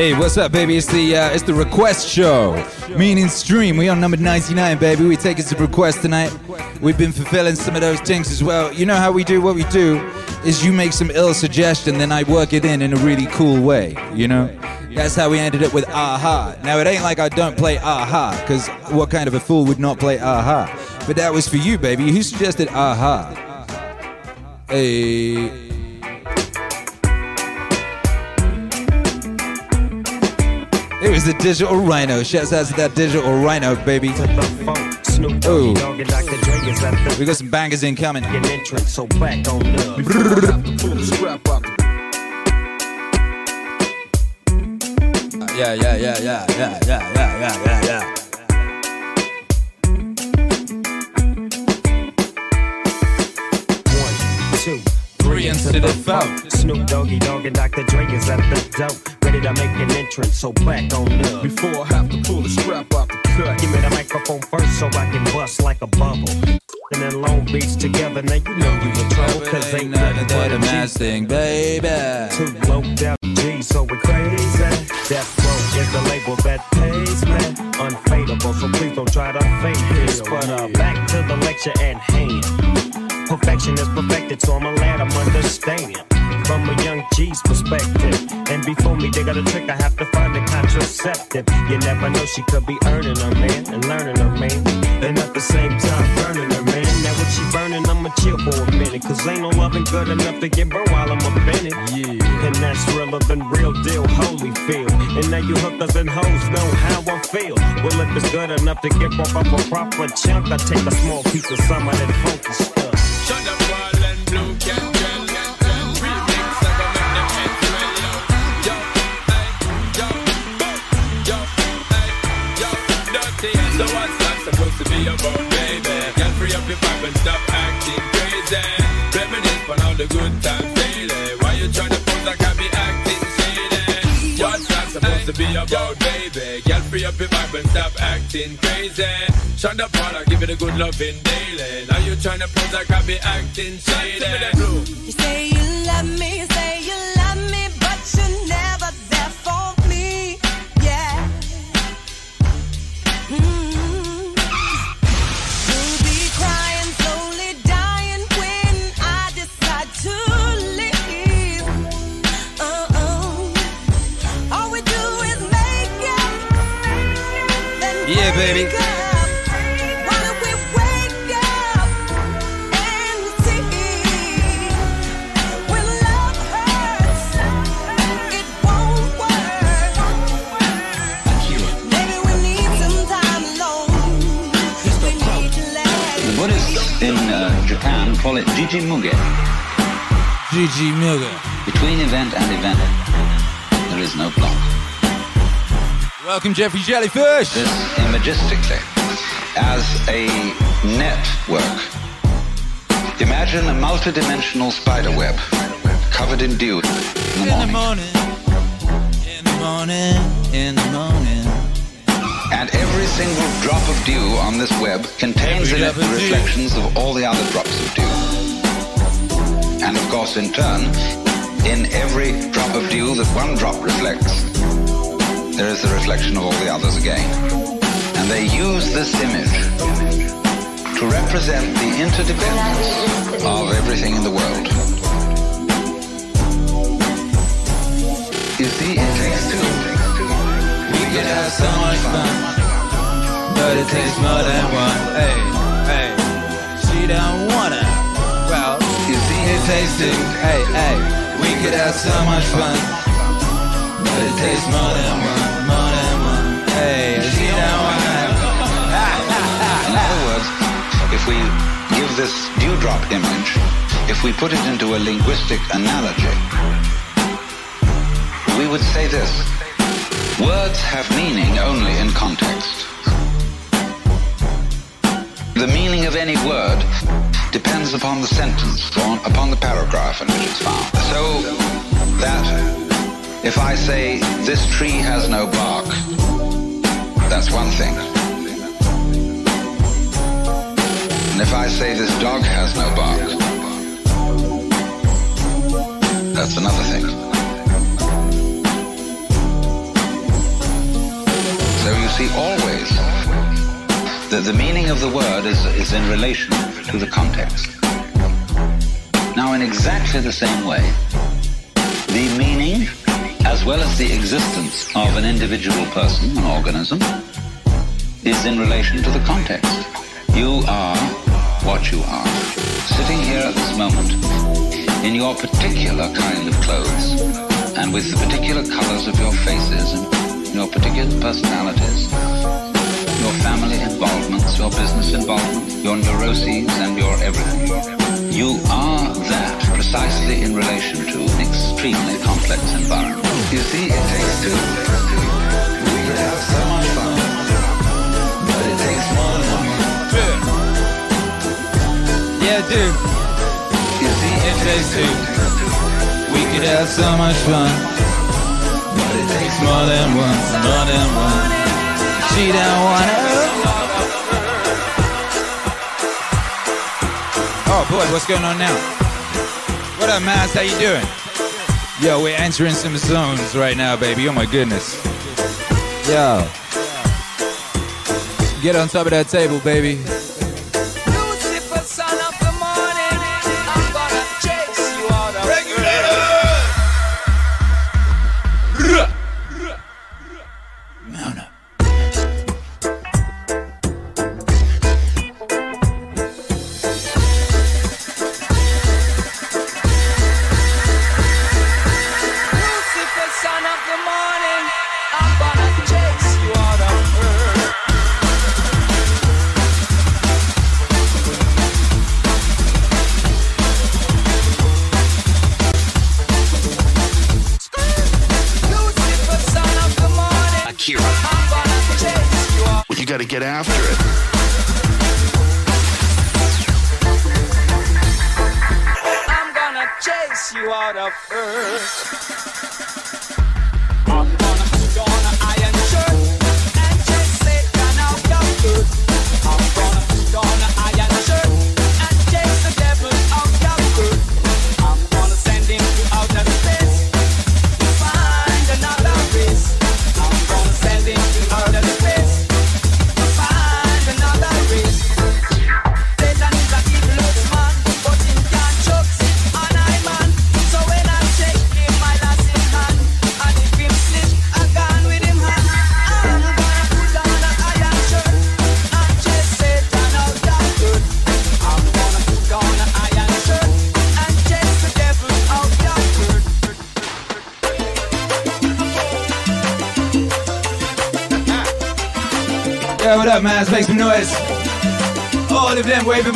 Hey, what's up, baby? It's the uh, it's the request show. Meaning stream. We on number 99, baby. We taking some requests tonight. We've been fulfilling some of those things as well. You know how we do what we do is you make some ill suggestion, then I work it in in a really cool way. You know. That's how we ended up with a-ha. Now it ain't like I don't play a-ha, because what kind of a fool would not play a-ha? But that was for you, baby. Who suggested a-ha? Hey. It was the digital rhino. Shouts out to that digital rhino, baby. Oh, we got some bangers incoming. Yeah, yeah, yeah, yeah, yeah, yeah, yeah, yeah, yeah, yeah. two, Three into the four. Snoop Doggy Dogg and Dr. Dre is at the door. Ready to make an entrance, so back on up. Before I have to pull the strap off the cut. Give me the microphone first so I can bust like a bubble. And then Long Beach together, now you know you in trouble. Cause ain't nothing but a mass thing, baby. Two low down G, so we're crazy. Death Row is the label that pays me. Unfadable, so please don't try to fake this. But uh, back to the lecture at hand. Perfection is perfected, so I'ma let 'em understand. From a young G's perspective. And before me, they got a trick, I have to find a contraceptive. You never know, she could be earning her man and learning her man. And at the same time, burning her man. Now when she burning, I'ma chill for a minute. Cause ain't no loving good enough to get burned while I'm up in it. Yeah. And that's realer than real deal, holy feel. And now you hookers and hoes know how I feel. Well, if it's good enough to get off up a proper chunk, I take a small piece of some of that funky supposed to be about, baby? Girl, free up your vibe and stop acting crazy. Reminisce on all the good times daily. Why you tryna pose like I be acting shady? What's that supposed to be about, baby? Girl, free up your vibe and stop acting crazy. Shonda Paul, I give it a good loving daily. Now you tryna pose like I be acting shady. You say you love me, say you love me, but you're never there for me. Yeah. Mm. The Buddhists in uh, Japan call it Jiji Muge. Jiji Muge. Between event and event, there is no plot. Welcome, Jeffrey Jellyfish. This imagistically as a network. Imagine a multidimensional spider web covered in dew in the morning. In the morning, in the morning. And every single drop of dew on this web contains Every in it the dew. reflections of all the other drops of dew. And of course, in turn, in every drop of dew that one drop reflects, there is the reflection of all the others again. And they use this image to represent the interdependence of everything in the world. You see, it takes two. We could have so much fun, but it takes more than one. Hey, hey, she don't wanna. Well, you see, it takes two. Hey, hey, we could have so much fun, but it takes more than one, if we give this dewdrop image, if we put it into a linguistic analogy, we would say this. Words have meaning only in context. The meaning of any word depends upon the sentence upon the paragraph in which it's found. So that if I say this tree has no bark, that's one thing. And if I say this dog has no bark, that's another thing. So you see, always, that the meaning of the word is, is in relation to the context. Now, in exactly the same way, the meaning, as well as the existence of an individual person, an organism, is in relation to the context. You are what you are. Sitting here at this moment, in your particular kind of clothes, and with the particular colors of your faces and your particular personalities, your family involvements, your business involvement, your neuroses and your everything. You are that precisely in relation to an extremely complex environment. You see, it takes two. Yeah, dude. You see, it takes. We could have so much fun, but it takes more than one, more than one. She don't wanna. Oh boy, what's going on now? What up, Mass? How you doing? Yo, we're entering some zones right now, baby. Oh my goodness. Yo. Get on top of that table, baby.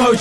Oh, of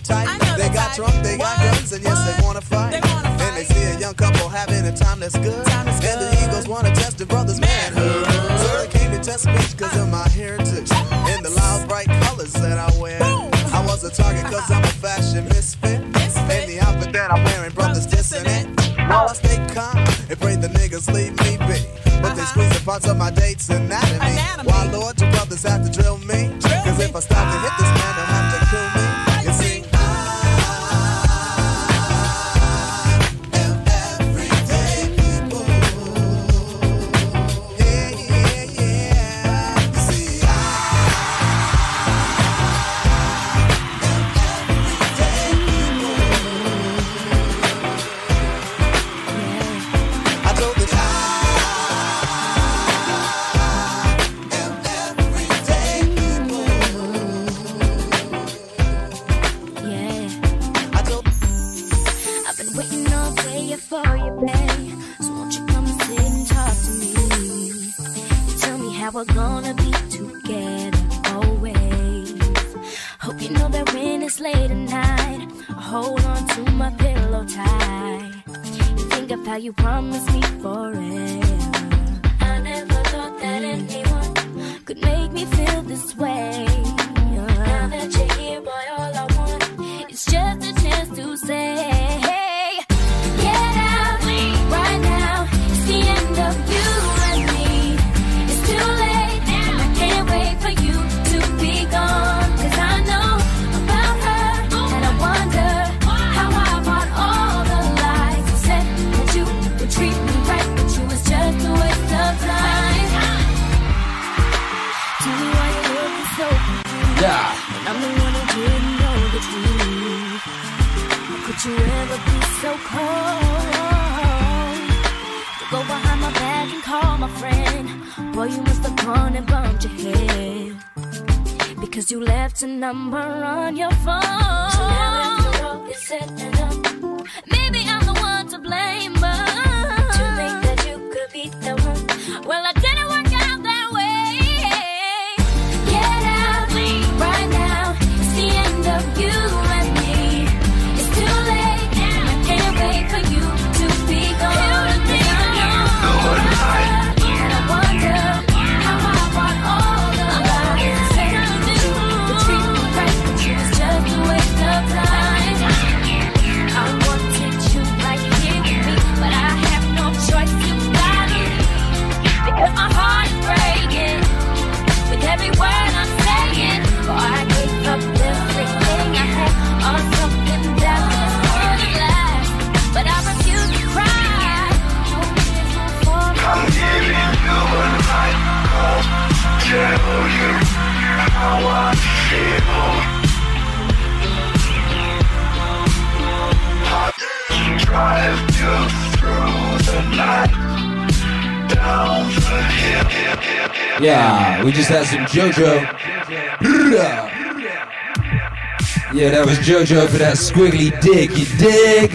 the. They got type. drunk, they what? got guns, and yes, what? they wanna fight. They wanna fight. And they see a young couple having a time that's good. Time and good. the egos wanna test the brother's manhood. So they came to test me because of my heritage. and the loud, bright colors that I wear. Boom. I was a target because I'm a fashion misfit. misfit. And the outfit that I'm wearing, brothers dissonant. it. While I stay calm and pray the niggas leave me be. But they uh-huh. squeeze the parts of my date's anatomy. anatomy. Why, Lord, your brothers have to drill me? Drill Cause me. if I stop, to hit JoJo. Yeah, that was JoJo for that squiggly dick, you dig?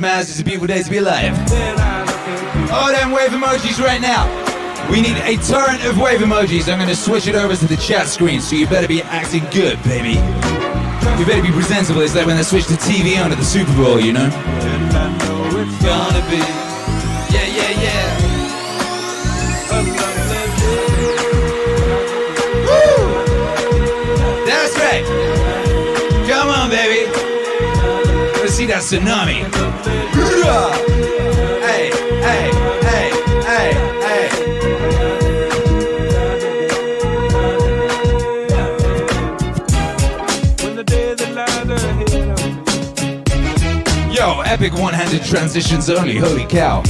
Maz. It's a beautiful day to be alive. Oh, them wave emojis right now. We need a torrent of wave emojis. I'm gonna switch it over to the chat screen, so you better be acting good, baby. You better be presentable. It's like when they switch the TV on at the Super Bowl, you know? It's gonna be. that tsunami. Hey, hey, hey, hey, hey. Yo, epic one-handed transitions only, holy cow.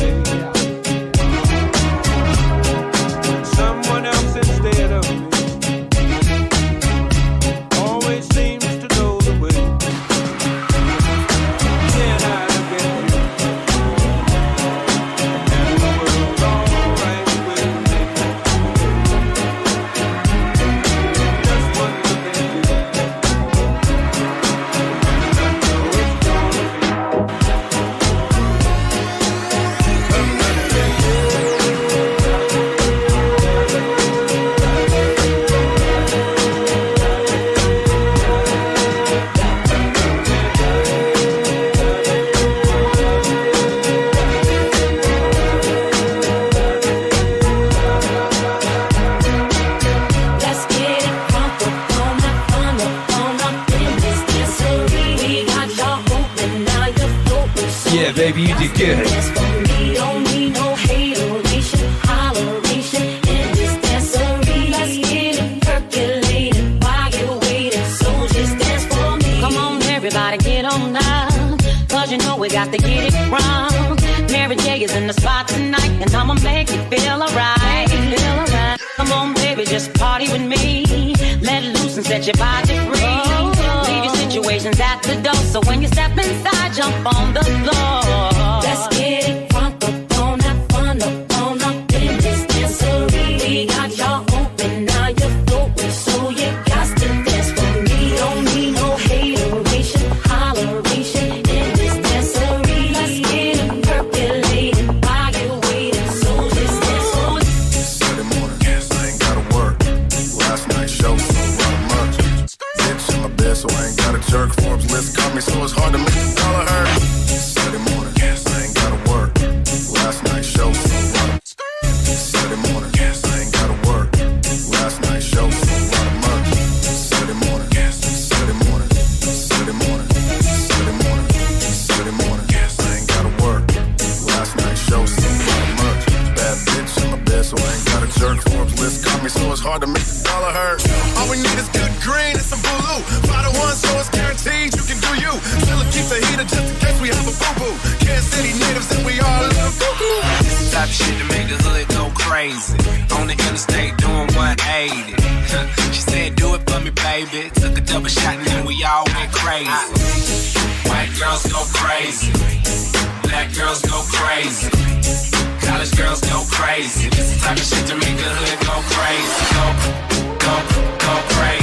Type of shit to make the hood go crazy. On the interstate doing 180. she said, Do it for me, baby. Took a double shot and then we all went crazy. White girls go crazy. Black girls go crazy. College girls go crazy. This type of shit to make the hood go crazy. Go, go, go crazy.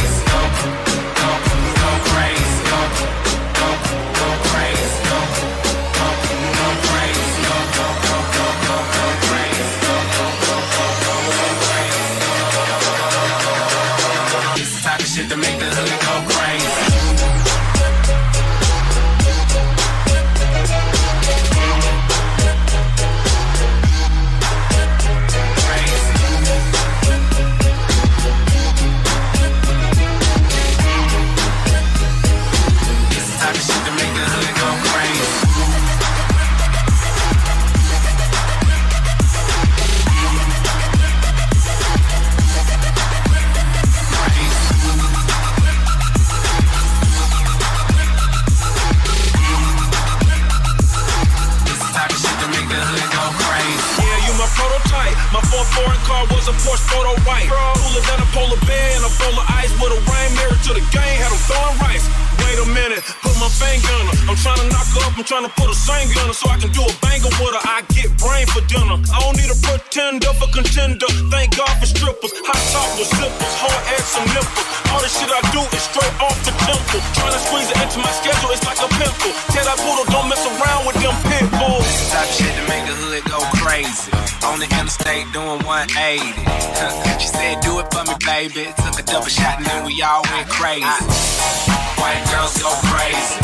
Foreign car was a Porsche photo white. Cooler than a polar bear and a bowl of ice with a rain mirror to the game. Had 'em throwing rice. Wait a minute, put my finger on her. I'm trying to knock her up. I'm trying to put a singer on her so I can do a banger with her. I get brain for dinner. I don't need a pretender for contender. Thank God for strippers. Hot top with zippers. Hard ass some nipples. All the shit I do is straight off the temple. Trying to squeeze it into my schedule, it's like a pencil. Tell that poodle, don't mess around with them pit bulls. Type shit to make the hood go crazy. On the interstate doing 180. she said, Do it for me, baby. Took a double shot and then we all went crazy. White girls go crazy.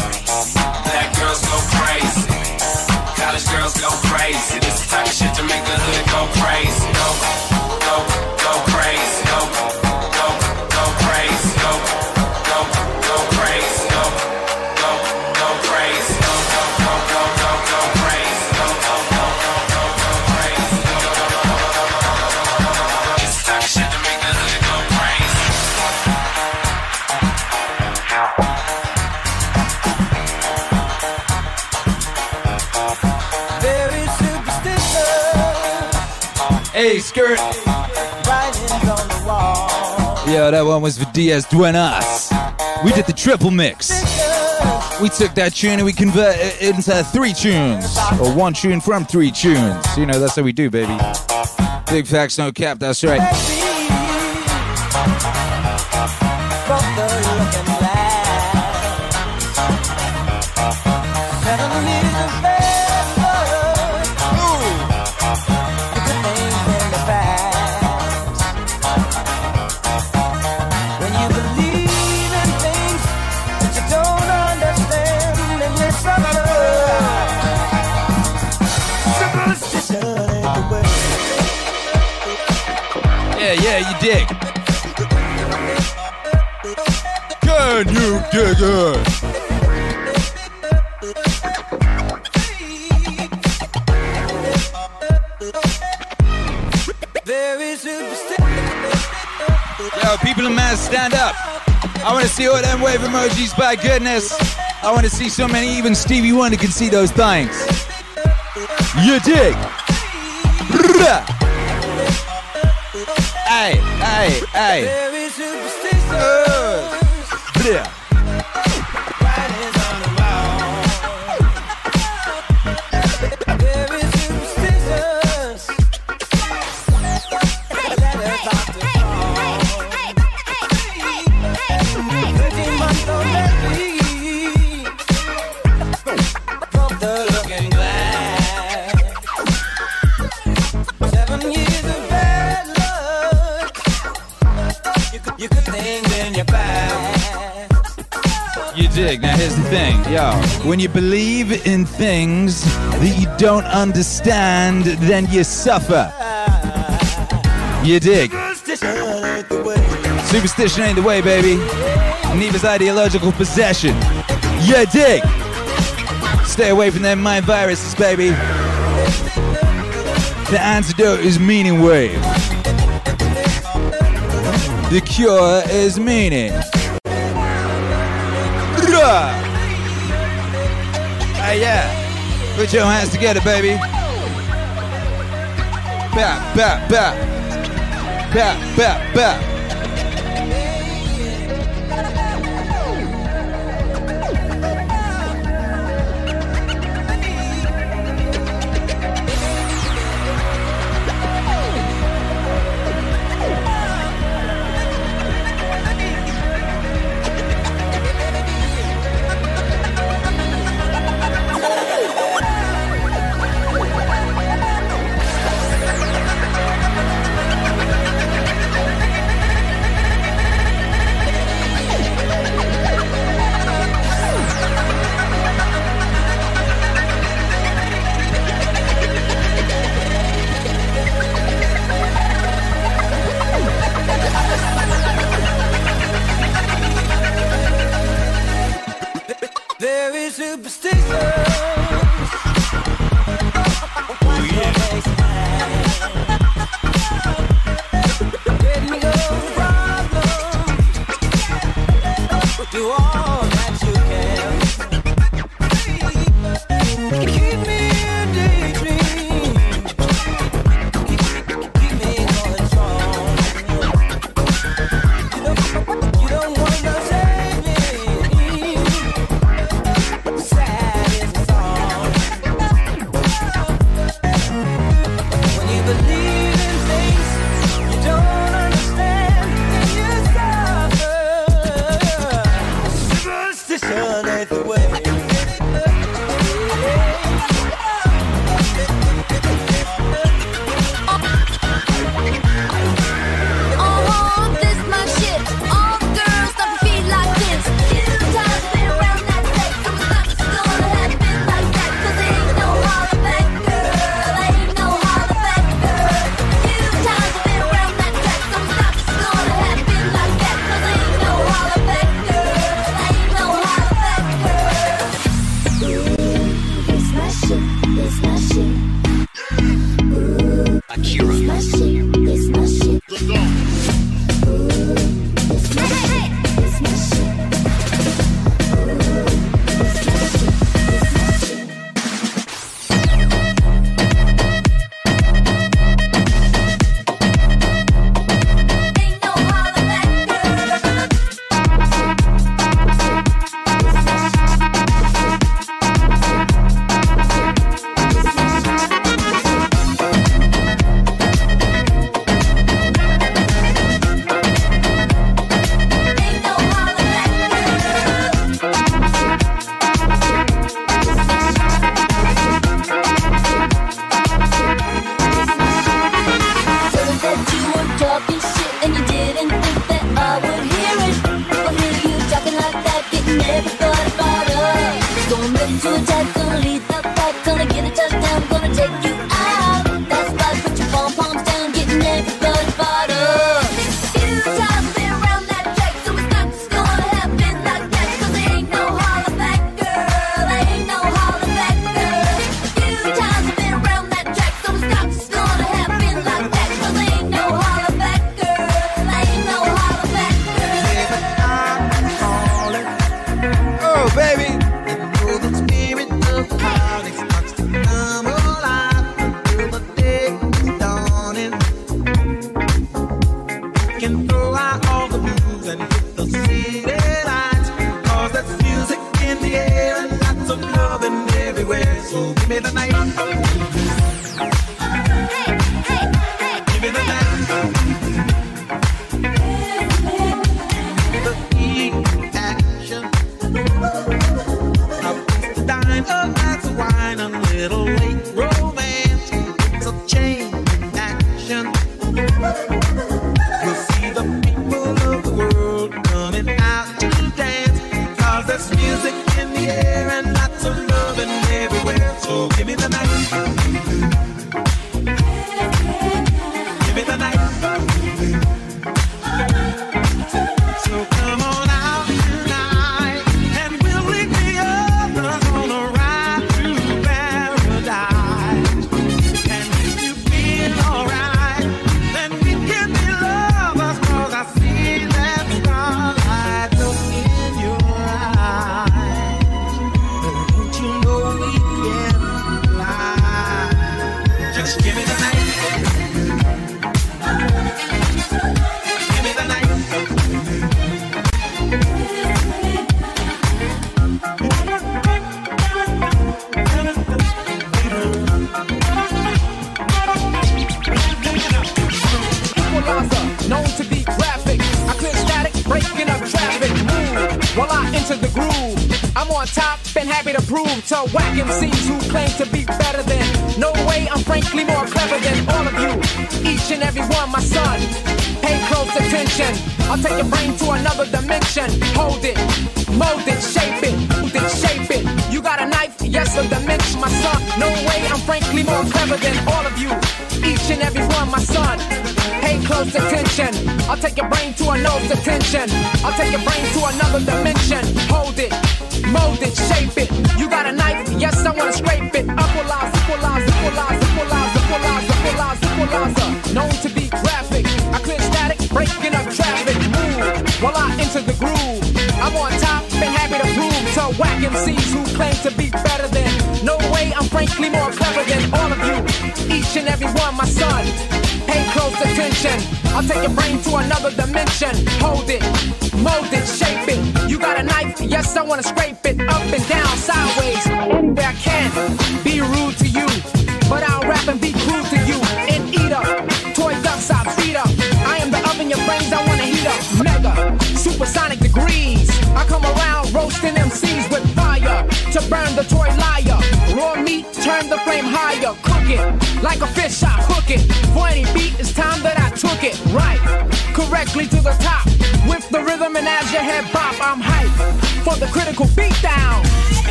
Black girls go crazy. College girls go crazy. This the type of shit to make the hood go crazy. Go Hey, skirt. Yeah, that one was for Diaz Duenas. We did the triple mix. We took that tune and we converted it into three tunes. Or one tune from three tunes. You know, that's how we do, baby. Big facts, no cap, that's right. dig? Can you dig it? Yo, people in mass, stand up. I want to see all them wave emojis, by goodness. I want to see so many, even Stevie Wonder can see those things. You dig? Hey, hey, thing, yo. When you believe in things that you don't understand, then you suffer. You dig. Superstition ain't the way, baby. Neither's ideological possession. You dig. Stay away from them mind viruses, baby. The antidote is meaning wave. The cure is meaning. Bruh. Hey, yeah. Put your hands together, baby. Bap, bap, bap. Bap, bap, bap.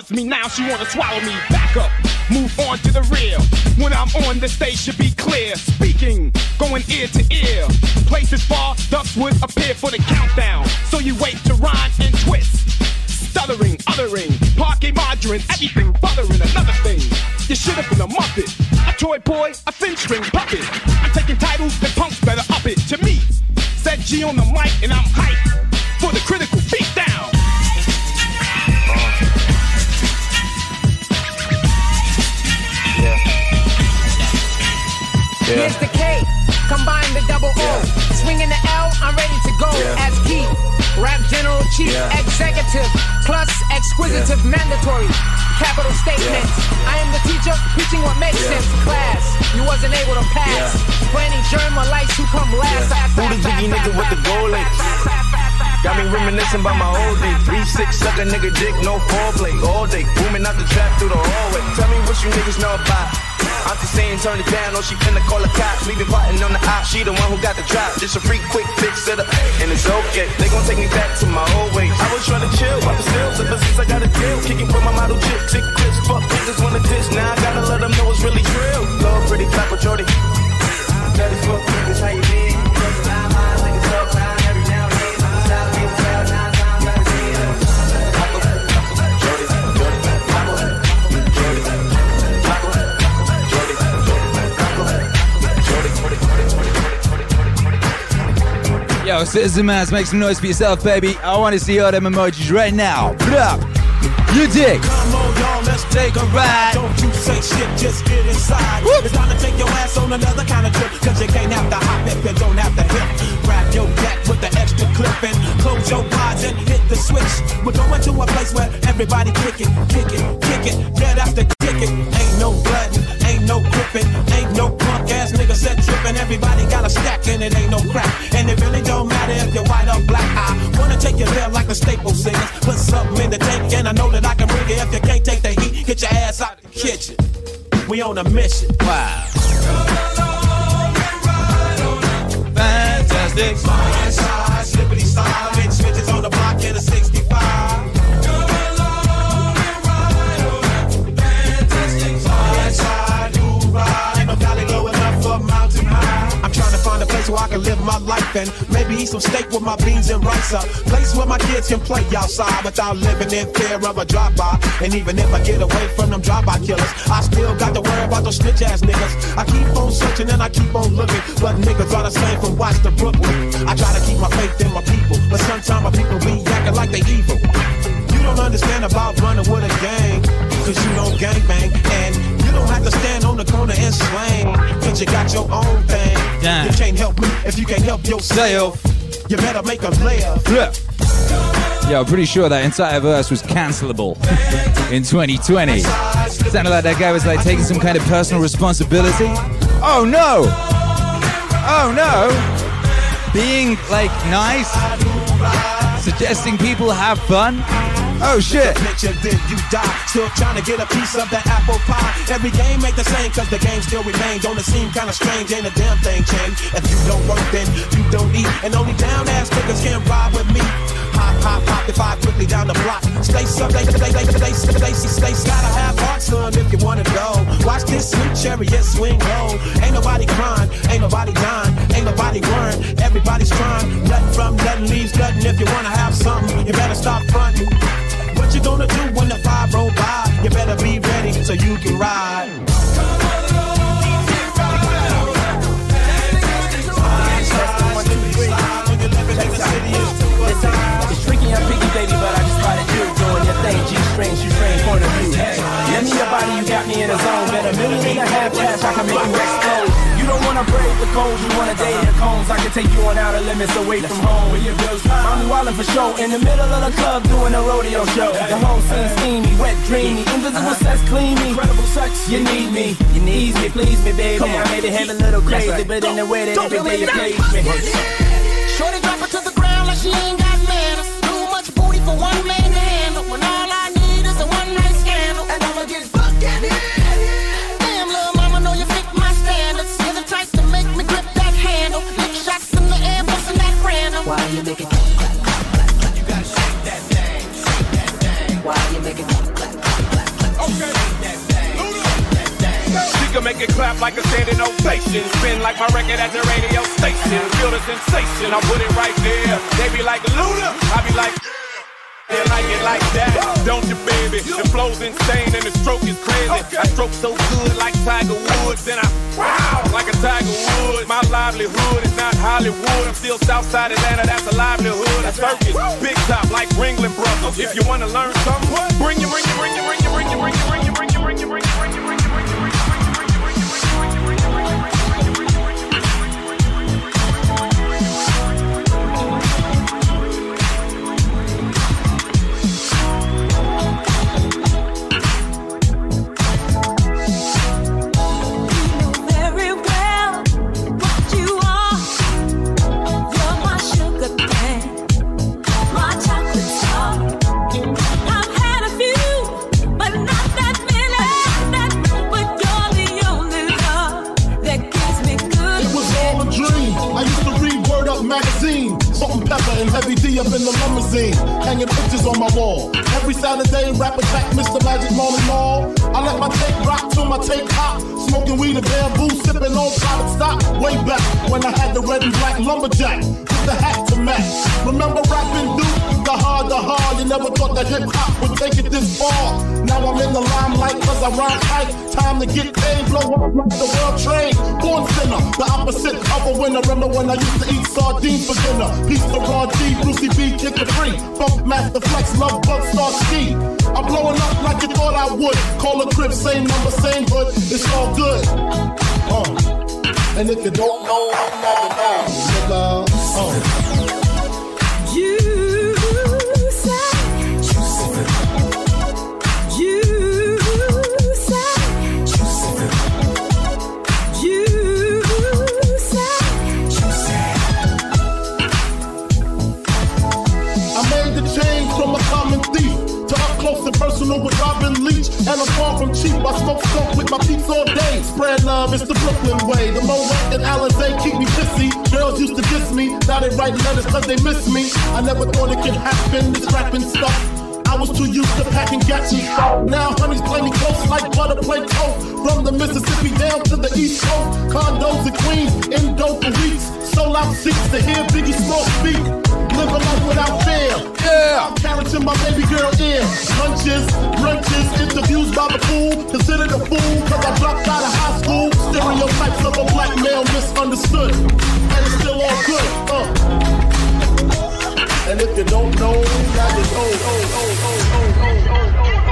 loves me now, she wanna swallow me back up. By my old day. Three six suck a nigga dick, no foreplay. All day booming out the trap through the hallway. Tell me what you niggas know about. I'm just saying turn it down, or she finna call the cops. We been on the op, she the one who got the drop. Just a free quick fix it up, and it's okay. They gon' take me back to my old ways. I was tryna chill, poppin' stills, ever since I got a deal. Kicking from my model chick, tick clips, fuck niggas wanna diss. Now I gotta let them know it's really real. Love pretty, clap with Jordy. That is what niggas, how you been? Yo, Citizen Mass, make some noise for yourself, baby. I want to see all them emojis right now. Put up. You dig. Come on, y'all, let's take a ride. Don't you say shit, just get inside. It's time to take your ass on another kind of trip. Cause you can't have to hop if you don't have to hip. Grab your with the extra clip and close your eyes and hit the switch. We're going to a place where everybody kick it, kick it, kick it. Yeah, that's the kick it. Ain't no blood, ain't no gripping, ain't no punk ass nigga tripping. Everybody got a stack and it ain't no crack. And it really don't matter if you're white or black. I wanna take you there like the staple singers. Put something in the tank and I know that I can bring it. If you can't take the heat, get your ass out the kitchen. We on a mission. Wow. Fantastic. Side, side, slippity slide. Where I can live my life and maybe eat some steak with my beans and rice. A place where my kids can play outside without living in fear of a drive-by. And even if I get away from them drive-by killers, I still got to worry about those snitch ass niggas. I keep on searching and I keep on looking, but niggas are the same from Watts to Brooklyn. I try to keep my faith in my people, but sometimes my people be acting like they evil. You don't understand about running with a gang, cause you don't gang bang. And you don't have to stand on the corner and slang, cause you got your own thing. Damn. You can't help me if you can't help yourself. You better make a layoff. Yeah. Yeah, I'm pretty sure that entire verse was cancelable in 2020. Sounded like that guy was like taking some kind of personal responsibility. Oh no! Oh no! Being like nice, suggesting people have fun. Oh shit! Picture did you die? Still trying to get a piece of that apple pie. Every game ain't the same, cause the game still remains. Don't it seem kinda strange? Ain't a damn thing changed. If you don't work, then you don't eat. And only down ass niggas can ride with me. Hop, hop, hop, if I quickly down the block. Stay sub, stay, stay, stay, stay, stay, stay, stay, gotta have heart, son, if you wanna go. Watch this sweet chariot swing low. Ain't nobody crying, ain't nobody dying, ain't nobody worrying. Everybody's trying. Nothing from nothing leaves nothing. If you wanna have something, you better stop fronting. What you gonna do when the five roll by? You better be ready so you can ride. It's tricky and picky, baby, but I just you doing your thing. G point of view. Let me your body, you got me in a zone. Bet a million and a half cash, I can make you explode. You don't the codes, you wanna date the cones. I can take you on outer limits away from home. Where your bills I'm wildin' for show in the middle of the club doing a rodeo show. The whole scene steamy, wet, dreamy, invisible sex, clean me. Incredible sex, you need me, you need me, please me, baby. I made it have a little crazy, but in the way that every day you please me. Shorty drop it to the ground like she ain't got manners. Too much booty for one man to handle. When all I need is a one night scandal. And I'ma get fucked in it. Why you make it clap, clap, clap, clap? You gotta shake that thing, shake that thing. Why you make it clap, clap, clap, clap? Okay. She can make it clap like a standing ovation. Spin like my record at the radio station. Feel the sensation, I put it right there. They be like Luda, I be like. They like it like that, don't you, baby? The flow's insane and the stroke is crazy. I stroke so good like Tiger Woods, then I wow like a Tiger Woods. My livelihood is not Hollywood. I'm still Southside Atlanta, that's a livelihood. I circus, big top like Ringling Brothers. If you wanna learn something, bring you, bring you, bring you, bring you, bring you, bring you, bring you, bring you, bring you, bring you, bring you, magazine. Salt-N-Pepa and heavy D up in the limousine. Hanging pictures on my wall. Every Saturday, rap attack Mr. Magic Marley Marl. I let my tape rock till my tape hot. Smoking weed and Bambu, sipping on Private Stock. Way back when I had the red and black lumberjack with the hat match. Remember rapping Duke? The hard, the hard, you never thought that hip hop would take it this far. Now I'm in the limelight cause I rhyme tight. Time to get paid, blow up like the world trade. Born sinner, the opposite of a winner. Remember when I used to eat sardines for dinner? Peace to Ron G, Brucey B, Kid Capri. Funk Master Flex, Love Bug, Star Ski. I'm blowing up like you thought I would. Call a crib, same number, same hood. It's all good. Uh. And if you don't know, I'm not the. From cheap. I smoke skunk with my peeps all day. Spread love, it's the Brooklyn way. The Mo Moet and Alizé keep me pissy. Girls used to diss me. Now they write letters cause they miss me. I never thought it could happen, this rapping stuff. I was too used to packing gats. Now honeys play me close like butter play coke. From the Mississippi down to the East Coast. Condos in Queens, in dope for weeks. Sold out seats to hear Biggie Smalls speak. Live a life without fear. Yeah. I'm carroting my baby girl ear. Lunches, brunches, interviews by the pool. Considered a fool cause I dropped out of high school. Stereotypes of a black male misunderstood. And it's still all good. Uh. And if you don't know, now you know. Oh, oh, oh.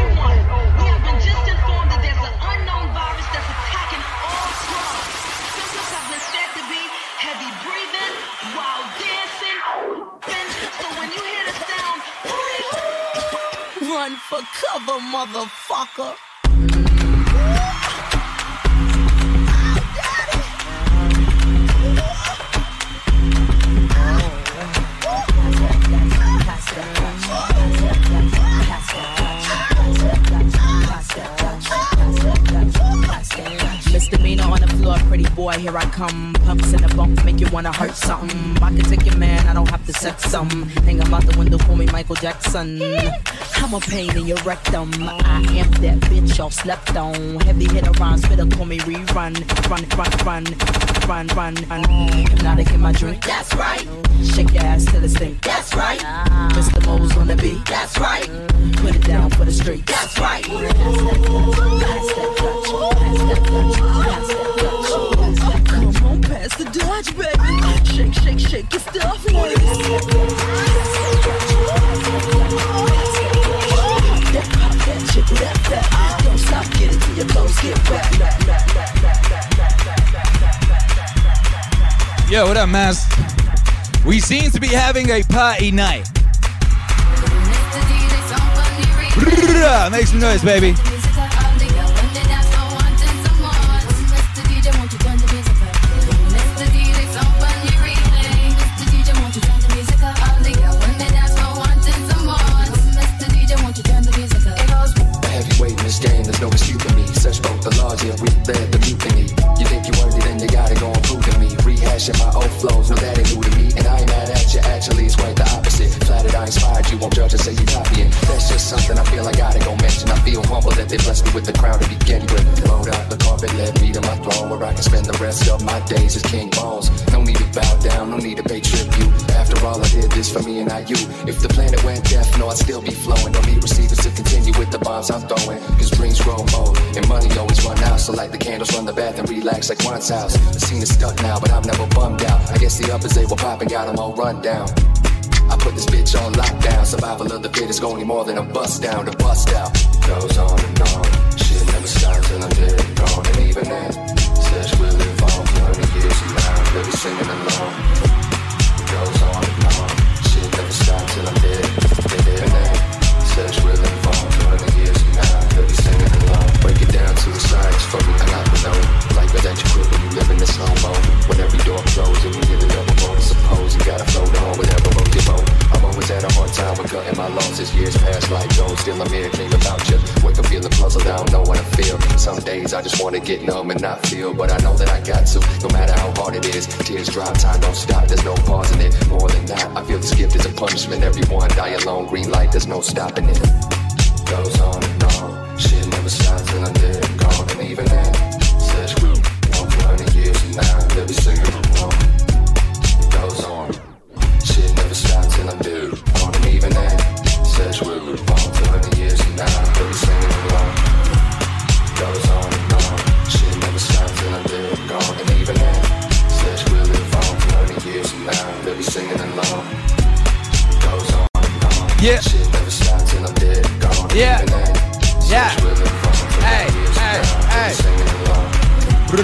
Cover, motherfucker. Floor, pretty boy, here I come. Pumps in the bump, make you wanna hurt something. I can take your man, I don't have to sex some. Hang out the window, call me Michael Jackson. I'm a pain in your rectum. I am that bitch y'all slept on. Heavy hitter rhymes, better call me rerun. Run, run, run, run, run, run. Hypnotic in my drink, that's right. Shake your ass till it stink, that's right. Mr. Mo's on the beat, that's right. Put it down for the street, that's right. Pass that baby. Shake, shake, shake your stuff. Yo, what up, Maz? We seem to be having a party night. Make some noise, baby. They blessed me with the crown to begin with. Load up the carpet, led me to my throne where I can spend the rest of my days as King balls. No need to bow down, no need to pay tribute. After all, I did this for me and not you. If the planet went deaf, no, I'd still be flowing. Don't need receivers to continue with the bombs I'm throwing. Cause dreams grow old and money always run out. So light the candles, run the bath and relax like one's house. The scene is stuck now, but I'm never bummed out. I guess the uppers they were popping, got them all run down. I put this bitch on lockdown. Survival of the fittest, going more than a bust down to bust out. Goes on and on. Shit never stops till I'm dead and gone. And even then, such will live on for 100 years from now. They'll be singing along. Goes on and on. Shit never stops till I'm dead. And even such will live on for 100 years from now. They'll be singing along. Break it down to the science for me. I got to know. Like a that you quit when you live in the slow mo. When every door closes we get the double bonus. Suppose you gotta float on with cutting my losses. Years pass like gold, still I'm here about you. Wake up feeling puzzled, I don't know what I feel. Some days I just wanna get numb and not feel, but I know that I got to. No matter how hard it is, tears drop, time don't stop. There's no pausing it. More than that, I feel this gift is a punishment. Everyone die alone, green light, there's no stopping it. Goes on and on, shit never stops till I'm dead and gone. And even then, such we walk for 100 years from now, they'll be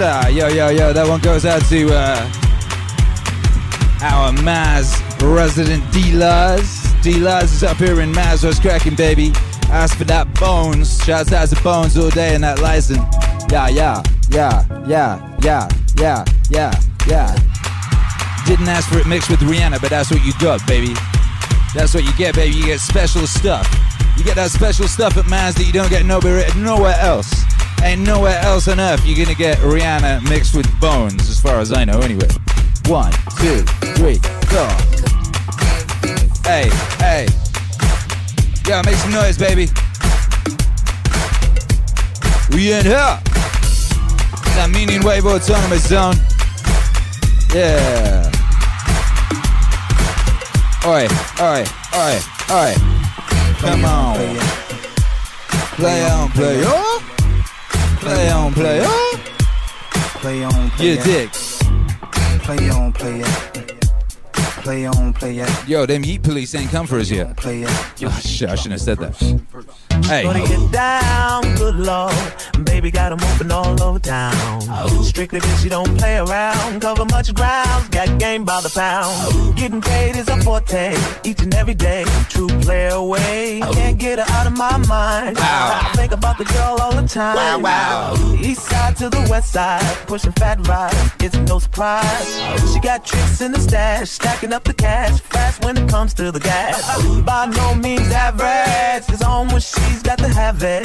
Yo, yo, yo, that one goes out to uh, our Maz resident D-Laz. D-Laz is up here in Maz, what's cracking, baby? Ask for that bones. Shouts out to bones all day and that license. Yeah, yeah, yeah, yeah, yeah, yeah, yeah, yeah. Didn't ask for it mixed with Rihanna, but that's what you got, baby. That's what you get, baby. You get special stuff. You get that special stuff at Maz that you don't get nowhere, nowhere else. Ain't nowhere else on earth you're gonna get Rihanna mixed with bones, as far as I know, anyway. One, two, three, go. Hey, hey. Yeah, make some noise, baby. We in here. That meaning wave autonomous zone. Yeah. Oi, oi, oi, oi. Come on. Play on, play on. Play on, play on. Play on, play it. dig. Play on, play it. Play on, play it. Yo, them Yeet police ain't come for us yet. Play it. Oh, ah, shit, I shouldn't have said that. Hey. Gonna get down, good lord. Baby got 'em open all over town. Strictly bitch, you don't play around. Cover much ground, got game by the pound. Getting paid is a forte, each and every day. True player away, can't get her out of my mind. I think about the girl all the time. Wow, wow. East side to the west side, pushing fat rides, it's no surprise. She got tricks in the stash, stacking up the cash, fast when it comes to the gas. By no means average, it's on when she's got to have it.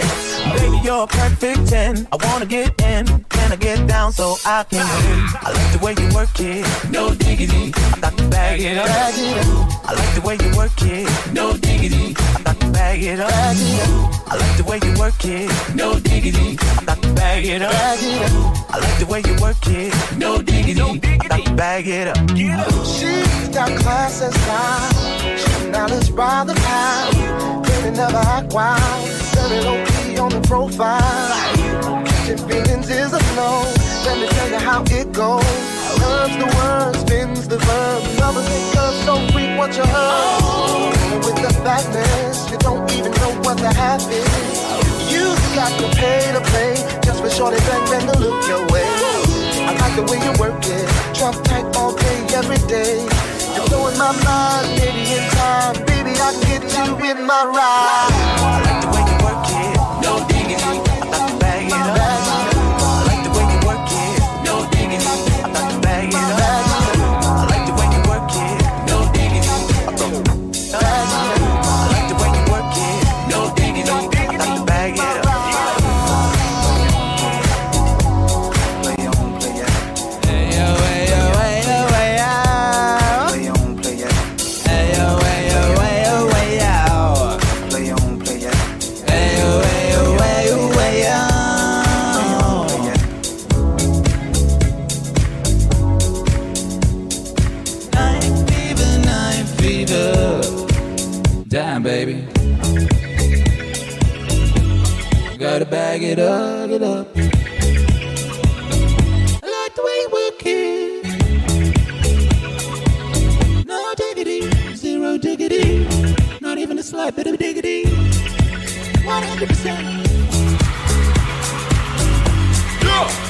Baby, you're a perfect 10. I wanna get in, can I get down so I can win? I like the way you work it, no diggity. I got to bag it up. I like the way you work it, no diggity. I got to bag it up. I like the way you work it, no diggity. I got to bag it up. I like the way you work it, no diggity. I got to bag it up. She's got class and style. She's knowledge by the pound. Really never act wild. Very low key on the profile. Catching feelings is a no. Let me tell you how it goes. Loves the word, spins the verb. Lovers make love so freak what you heard. And with the fatness, you don't even know what the half is. You got to pay to play just for shorty bang bang to look your way. I like the way you work it, trump tight all day, every day. You're blowing my mind, maybe in time, I get you in my ride. Gotta bag it up, get up. I like the way you work it. No diggity, zero diggity. Not even a slight bit of diggity. 100%. dig?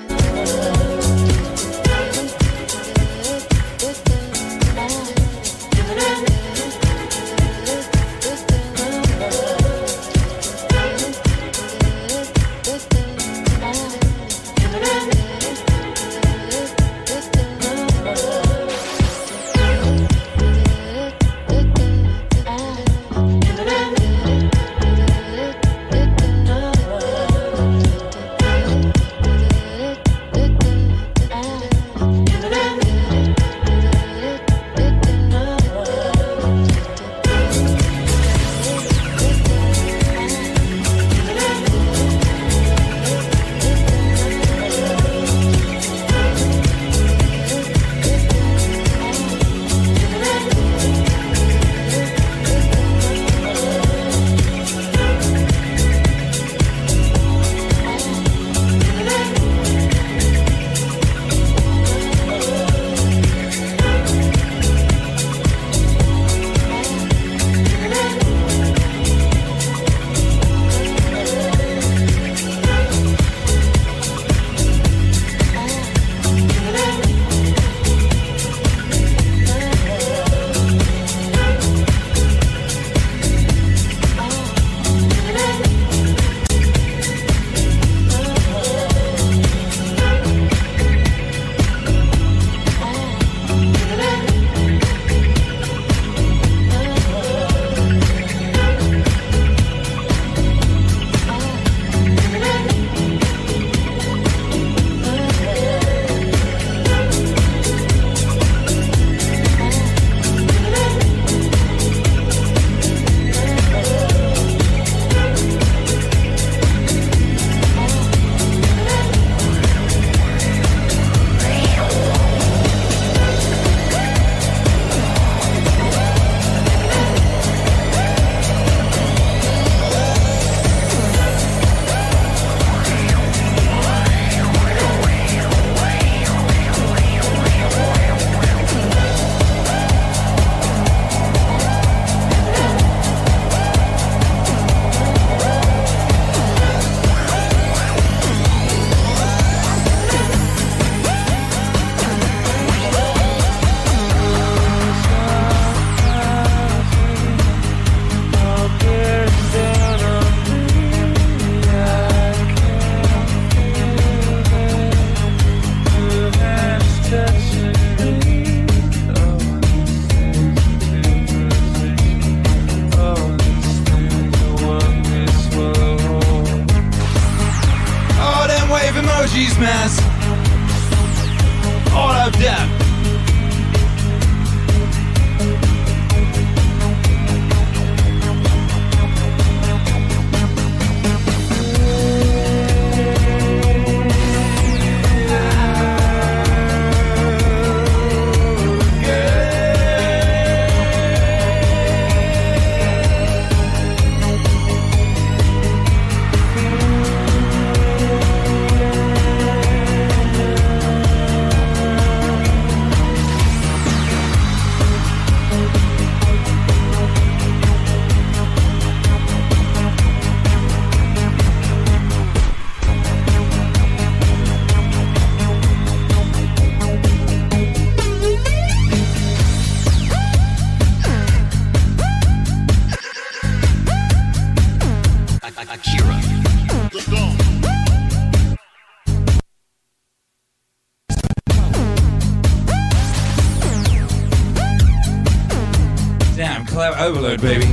overload, baby.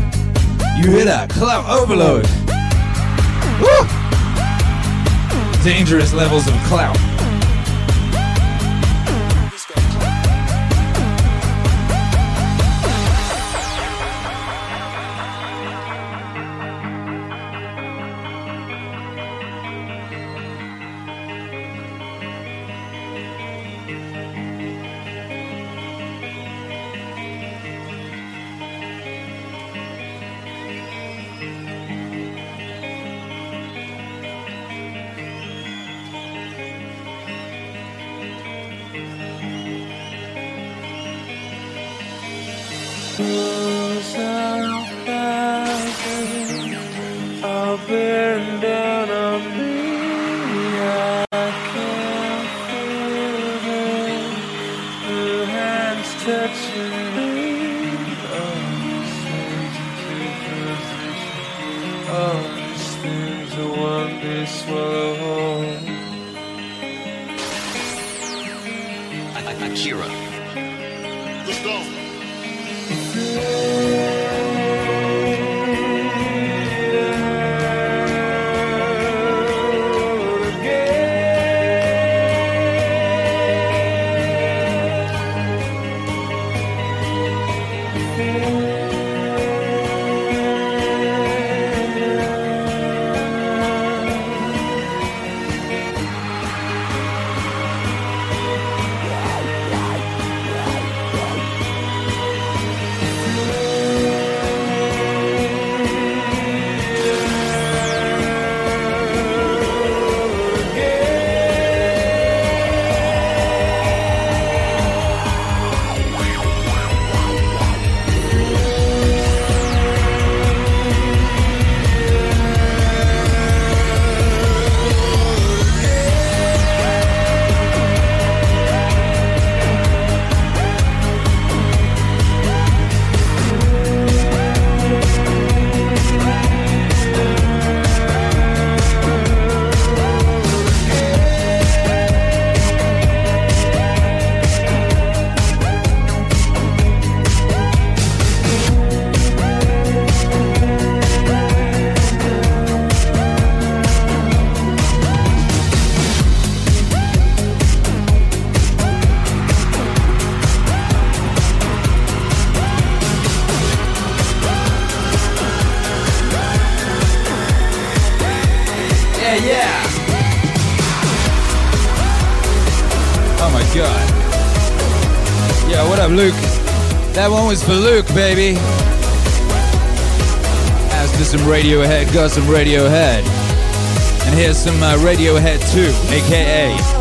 You hear that? Clout overload. Woo! Dangerous levels of clout. There. got some Radiohead. And here's some uh, Radiohead 2, aka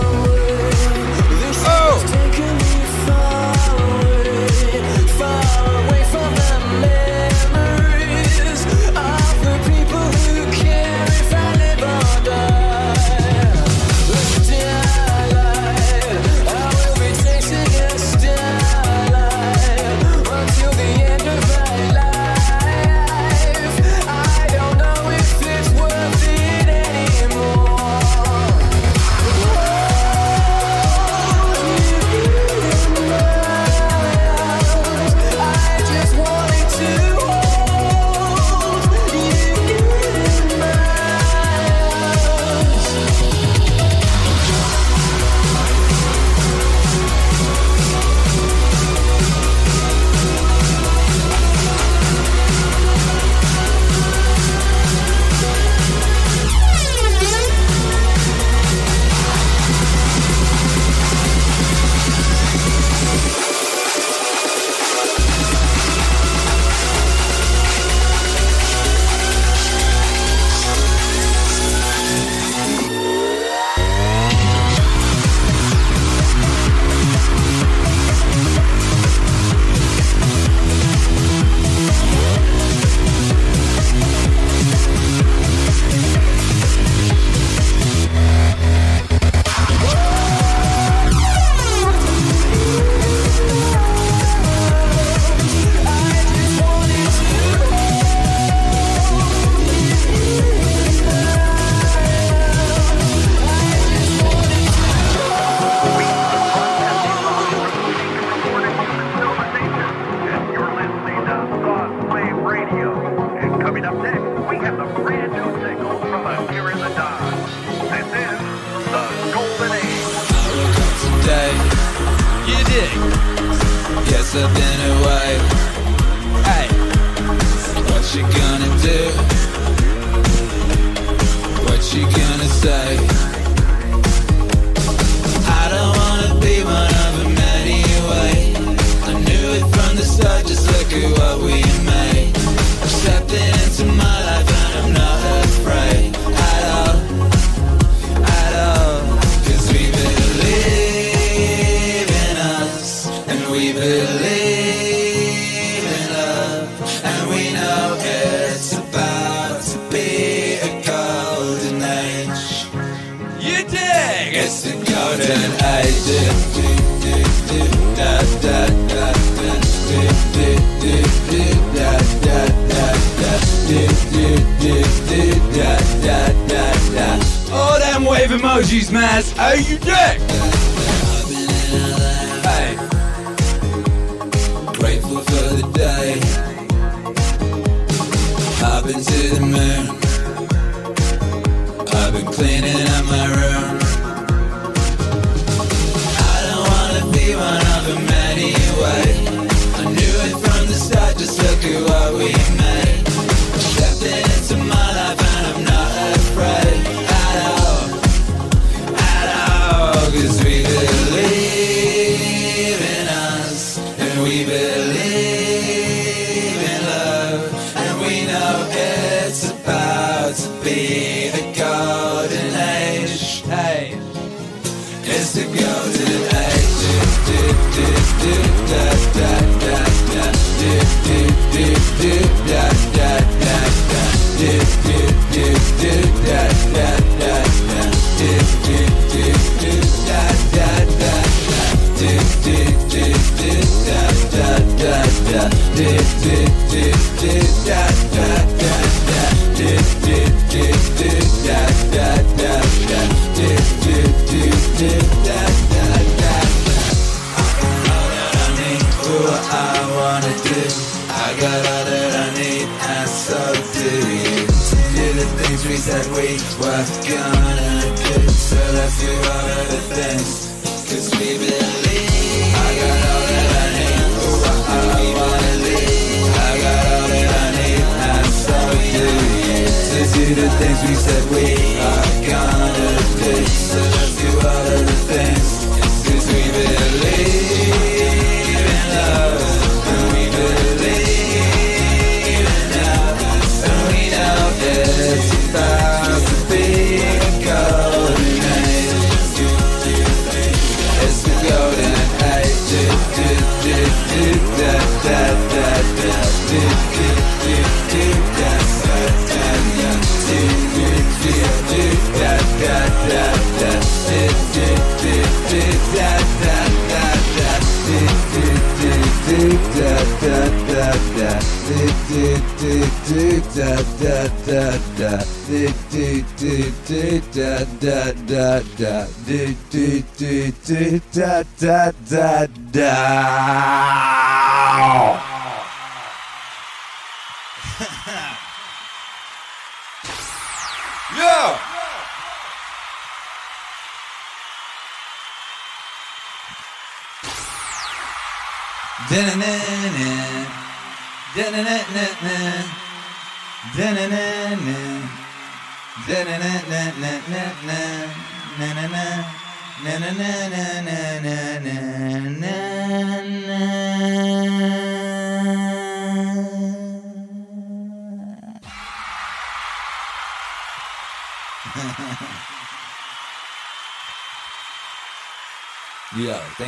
emojis, man. How you dig? Hey. Grateful for the day. I've been to the moon. I've been cleaning da, da, da, da. Do, do, do, do, da, da, da, da. Do, do, do, do, da, da, da, da.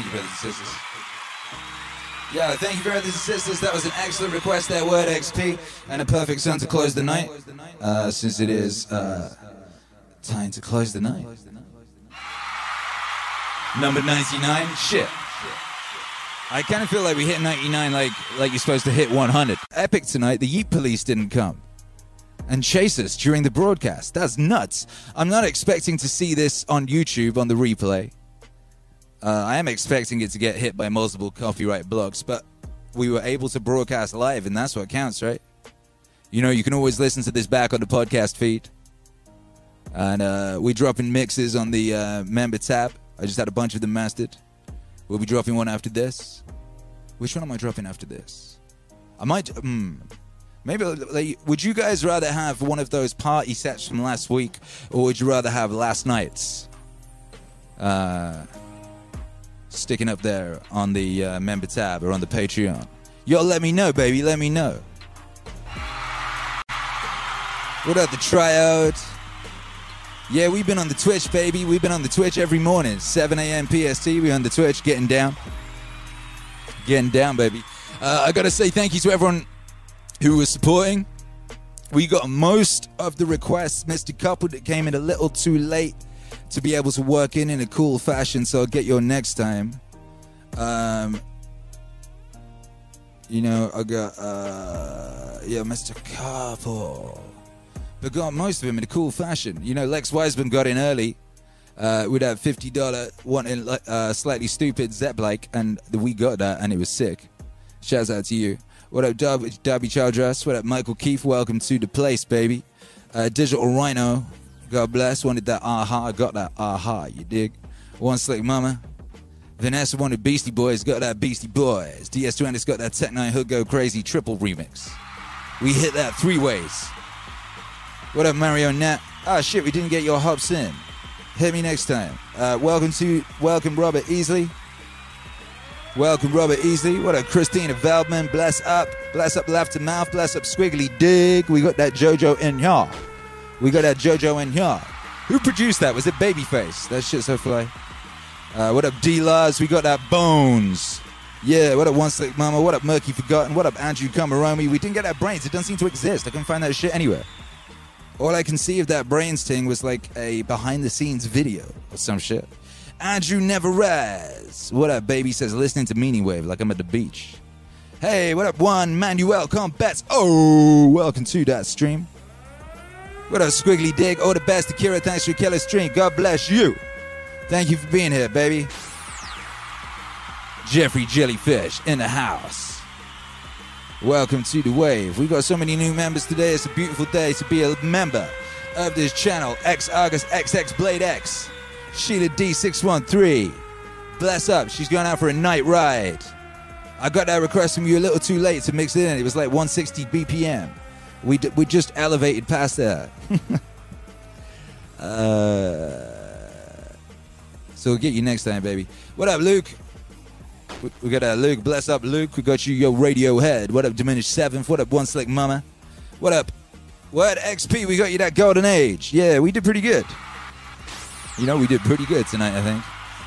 Thank you, brothers and sisters. Yeah, thank you, brothers and sisters. That was an excellent request, that word XP, and a perfect song to close the night, uh, since it is uh, time to close the night. Number 99, shit. I kind of feel like we hit 99 like like you're supposed to hit 100. Epic tonight, the Yeet Police didn't come and chase us during the broadcast. That's nuts. I'm not expecting to see this on YouTube on the replay. Uh, I am expecting it to get hit by multiple copyright blocks, but we were able to broadcast live, and that's what counts, right? You know, you can always listen to this back on the podcast feed. And uh, we drop in mixes on the uh, member tab. I just had a bunch of them mastered. We'll be dropping one after this. Which one am I dropping after this? I might. Hmm. Maybe. Like, would you guys rather have one of those party sets from last week, or would you rather have last night's? Uh, sticking up there on the uh, member tab or on the Patreon. Yo, let me know, baby. Let me know. What up, the tryout? Yeah, we've been on the Twitch, baby. We've been on the Twitch every morning, 7 a.m. PST. We're on the Twitch, getting down, getting down, baby. Uh, I gotta say thank you to everyone who was supporting. We got most of the requests. Missed a couple that came in a little too late to be able to work in in a cool fashion. So I'll get your next time. Um, you know, I got uh, yeah, Mr. Carpool. but got most of them in a cool fashion. You know, Lex Wiseman got in early uh, with that fifty dollar one in uh, Slightly Stoopid Zep like, and we got that, and it was sick. Shouts out to you. What up, Darby, Darby Childress? What up, Michael Keefe? Welcome to the place, baby. Uh, Digital Rhino, God bless. Wanted that a-ha, I got that a-ha. You dig? One Slick Mama. Vanessa wanted Beastie Boys, got that Beastie Boys. DS2N's got that Tech N9ne Hood Go Crazy triple remix. We hit that three ways. What up, Mario Nat? Ah, shit, we didn't get your hops in. Hit me next time. Uh, welcome to, welcome Robert Easley. Welcome Robert Easley. What up, Christina Veldman? Bless up, bless up left to mouth, bless up Squiggly Dig. We got that JoJo in here. We got that JoJo in here. Who produced that? Was it Babyface? That shit's so fly. Uh, what up, D Lars? We got that Bones. Yeah, what up, One Slick Mama? What up, Murky Forgotten? What up, Andrew Kamaromi? We didn't get that Brains. It doesn't seem to exist. I couldn't find that shit anywhere. All I can see of that Brains thing was like a behind the scenes video or some shit. Andrew Neverez. What up, baby? Says listening to Meaning Wave like I'm at the beach. Hey, what up, one Manuel Combats? Oh, welcome to that stream. What up, Squiggly Dig? All the best, Akira. Thanks for killer stream. God bless you. Thank you for being here, baby. Jeffrey Jellyfish in the house. Welcome to the wave. We got so many new members today. It's a beautiful day to be a member of this channel. X August XX Blade X. Sheila D613. Bless up. She's going out for a night ride. I got that request from you a little too late to mix it in. It was like 160 BPM. We, d- we just elevated past that. uh, so we'll get you next time, baby. What up, Luke? We, we got uh, Luke. Bless up, Luke. We got you, yo, Radiohead. What up, Diminished Seventh? What up, One Slick Mama? What up? What XP? We got you that Golden Age. Yeah, we did pretty good. You know, we did pretty good tonight, I think.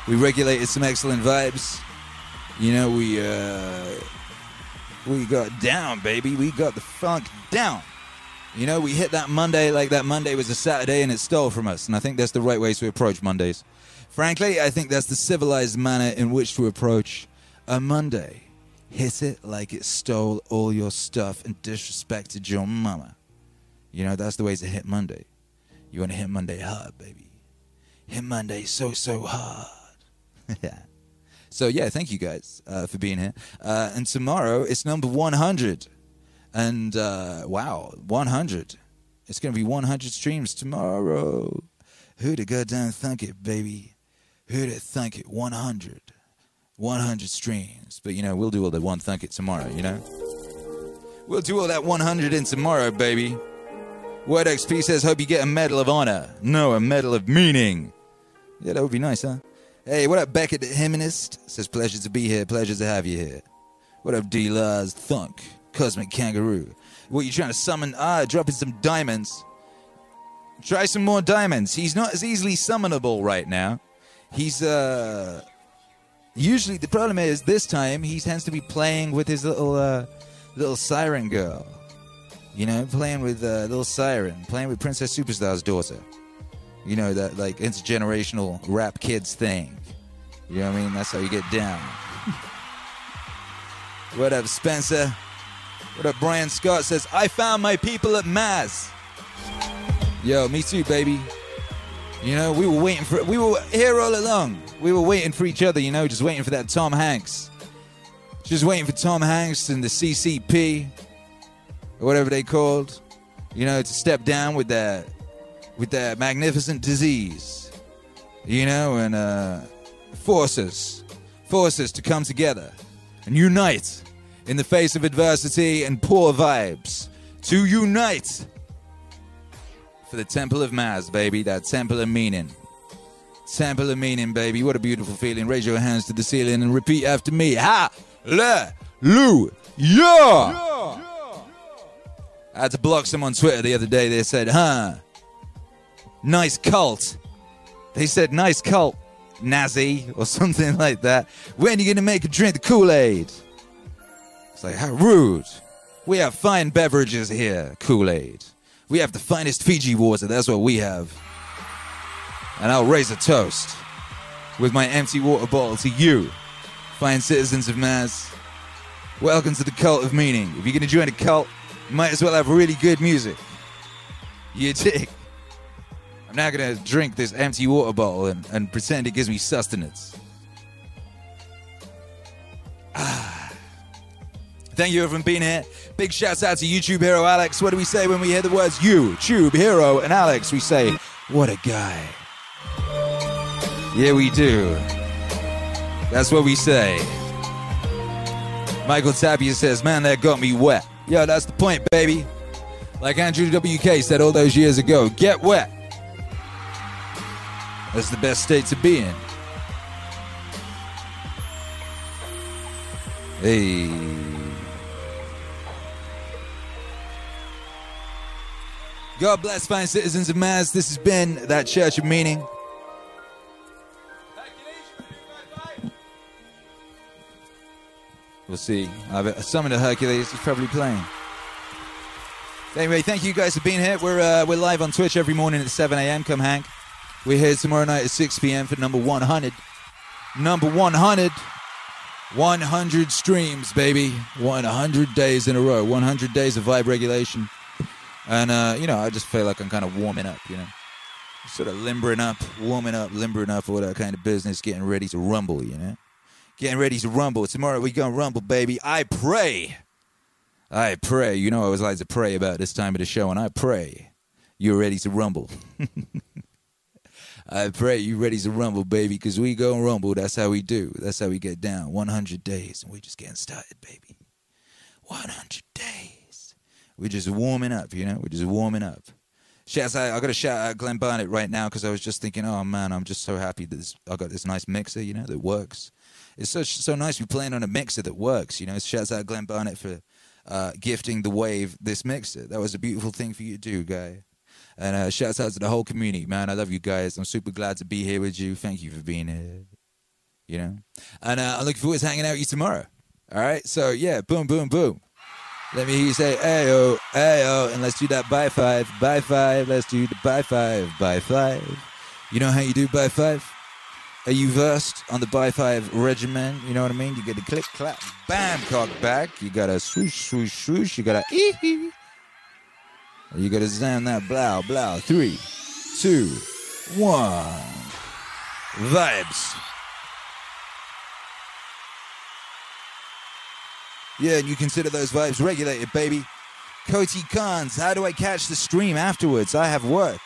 We regulated some excellent vibes. You know, we uh we got down, baby. We got the funk down. You know, we hit that Monday like that Monday was a Saturday and it stole from us. And I think that's the right way to approach Mondays. Frankly, I think that's the civilized manner in which to approach a Monday. Hit it like it stole all your stuff and disrespected your mama. You know, that's the way to hit Monday. You want to hit Monday hard, baby. Hit Monday so, so hard. so, yeah, thank you guys uh, for being here. Uh, and tomorrow it's number 100. And uh, wow, 100. It's to be 100 streams tomorrow. Who'd have goddamn thunk it, baby? Who'd have thunk it? 100. 100 streams. But, you know, we'll do all the one thunk it tomorrow, you know? We'll do all that 100 in tomorrow, baby. Word XP says, hope you get a medal of honor. No, a medal of meaning. Yeah, that would be nice, huh? Hey, what up, Beckett the Hymnist? Says, pleasure to be here, pleasure to have you here. What up, D Lars Thunk, Cosmic Kangaroo? What, you trying to summon? Ah, dropping some diamonds. Try some more diamonds. He's not as easily summonable right now. He's, uh. Usually, the problem is this time he tends to be playing with his little, uh, little siren girl. You know, playing with uh, little siren, playing with Princess Superstar's daughter. You know that like intergenerational rap kids thing. You know what I mean? That's how you get down. what up, Spencer? What up, Brian Scott says, I found my people at Maz. Yo, me too, baby. You know, we were waiting for we were here all along. We were waiting for each other, you know, just waiting for that Tom Hanks. Just waiting for Tom Hanks and the CCP or whatever they called, you know, to step down with that with that magnificent disease, you know, and uh, force us, forces to come together and unite in the face of adversity and poor vibes. To unite for the Temple of Maz, baby, that Temple of Meaning. Temple of Meaning, baby. What a beautiful feeling. Raise your hands to the ceiling and repeat after me. Hallelujah! I had to block some on Twitter the other day. They said, huh, nice cult. They said, nice cult, Nazi, or something like that. When are you going to make a drink the Kool Aid? It's like, how rude. We have fine beverages here, Kool Aid. We have the finest Fiji water. That's what we have. And I'll raise a toast with my empty water bottle to you, fine citizens of Maz. Welcome to the cult of meaning. If you're going to join a cult, you might as well have really good music. You dig? I'm now going to drink this empty water bottle and, and pretend it gives me sustenance. Ah. Thank you everyone for being here. Big shouts out to YouTube hero Alex. What do we say when we hear the words YouTube hero and Alex? We say, what a guy. Yeah, we do. That's what we say. Michael Tapia says, man, that got me wet. Yo, that's the point, baby. Like Andrew WK said all those years ago, get wet. That's the best state to be in. Hey. God bless fine citizens of Maz. This has been that Church of Meaning. We'll see. I've summoned a Hercules. He's probably playing. Anyway, thank you guys for being here. We're uh, we're live on Twitch every morning at 7 a.m. Come hang. We're here tomorrow night at 6 p.m. for number 100. Number 100. 100 streams, baby. 100 days in a row. 100 days of vibe regulation. And, uh, you know, I just feel like I'm kind of warming up, you know. Sort of limbering up, warming up, limbering up, all that kind of business, getting ready to rumble, you know. Getting ready to rumble. Tomorrow we gonna rumble, baby. I pray. I pray. You know I always like to pray about this time of the show, and I pray you're ready to rumble. I pray you ready to rumble, baby, because we go and rumble. That's how we do. That's how we get down. 100 days, and we're just getting started, baby. 100 days. We're just warming up, you know? We're just warming up. Shouts out, I got to shout out Glenn Barnett right now because I was just thinking, oh man, I'm just so happy that this, I got this nice mixer, you know, that works. It's so so nice be playing on a mixer that works, you know. Shouts out Glenn Barnett for uh, gifting the wave this mixer. That was a beautiful thing for you to do, guy. And uh, shouts out to the whole community, man. I love you guys. I'm super glad to be here with you. Thank you for being here. You know, and uh, I'm looking forward to hanging out with you tomorrow. All right. So yeah, boom, boom, boom. Let me hear you say ayo, ayo, and let's do that by five, by five. Let's do the by five, by five. You know how you do by five? Are you versed on the by five regimen? You know what I mean? You get a click, clap, bam, cock back. You got a swoosh, swoosh, swoosh. You got a ee hee. You got to sound that blow, blow. Three, two, one. Vibes. Yeah, and you consider those vibes regulated, baby. Koti Khans, how do I catch the stream afterwards? I have work.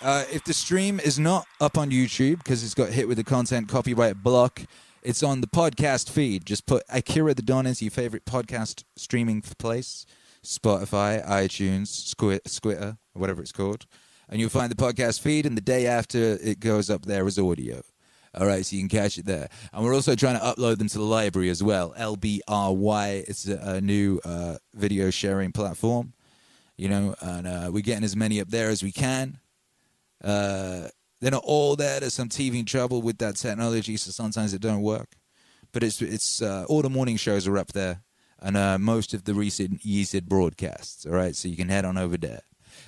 Uh, if the stream is not up on YouTube because it's got hit with the content copyright block, it's on the podcast feed. Just put Akira the Don into your favorite podcast streaming place Spotify, iTunes, Squitter, whatever it's called. And you'll find the podcast feed, and the day after it goes up there as audio. All right, so you can catch it there. And we're also trying to upload them to the library as well. LBRY, it's a, a new uh, video sharing platform, you know, and uh, we're getting as many up there as we can. Uh, they're not all there. There's some teething trouble with that technology, so sometimes it don't work. But it's it's uh, all the morning shows are up there, and uh, most of the recent Yeezid broadcasts. All right, so you can head on over there.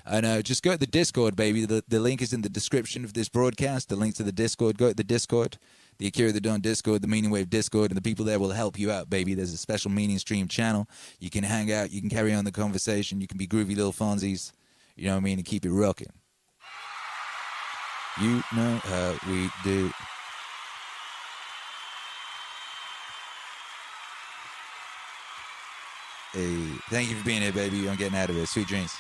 And uh, just go to the Discord, baby. The, the link is in the description of this broadcast. The link to the Discord. Go to the Discord, the Akira the Don Discord, the Meaning Wave Discord, and the people there will help you out, baby. There's a special Meaning Stream channel. You can hang out. You can carry on the conversation. You can be groovy little Fonzies. You know what I mean? And keep it rocking. You know how we do. Hey, thank you for being here, baby. I'm getting out of it. Sweet dreams.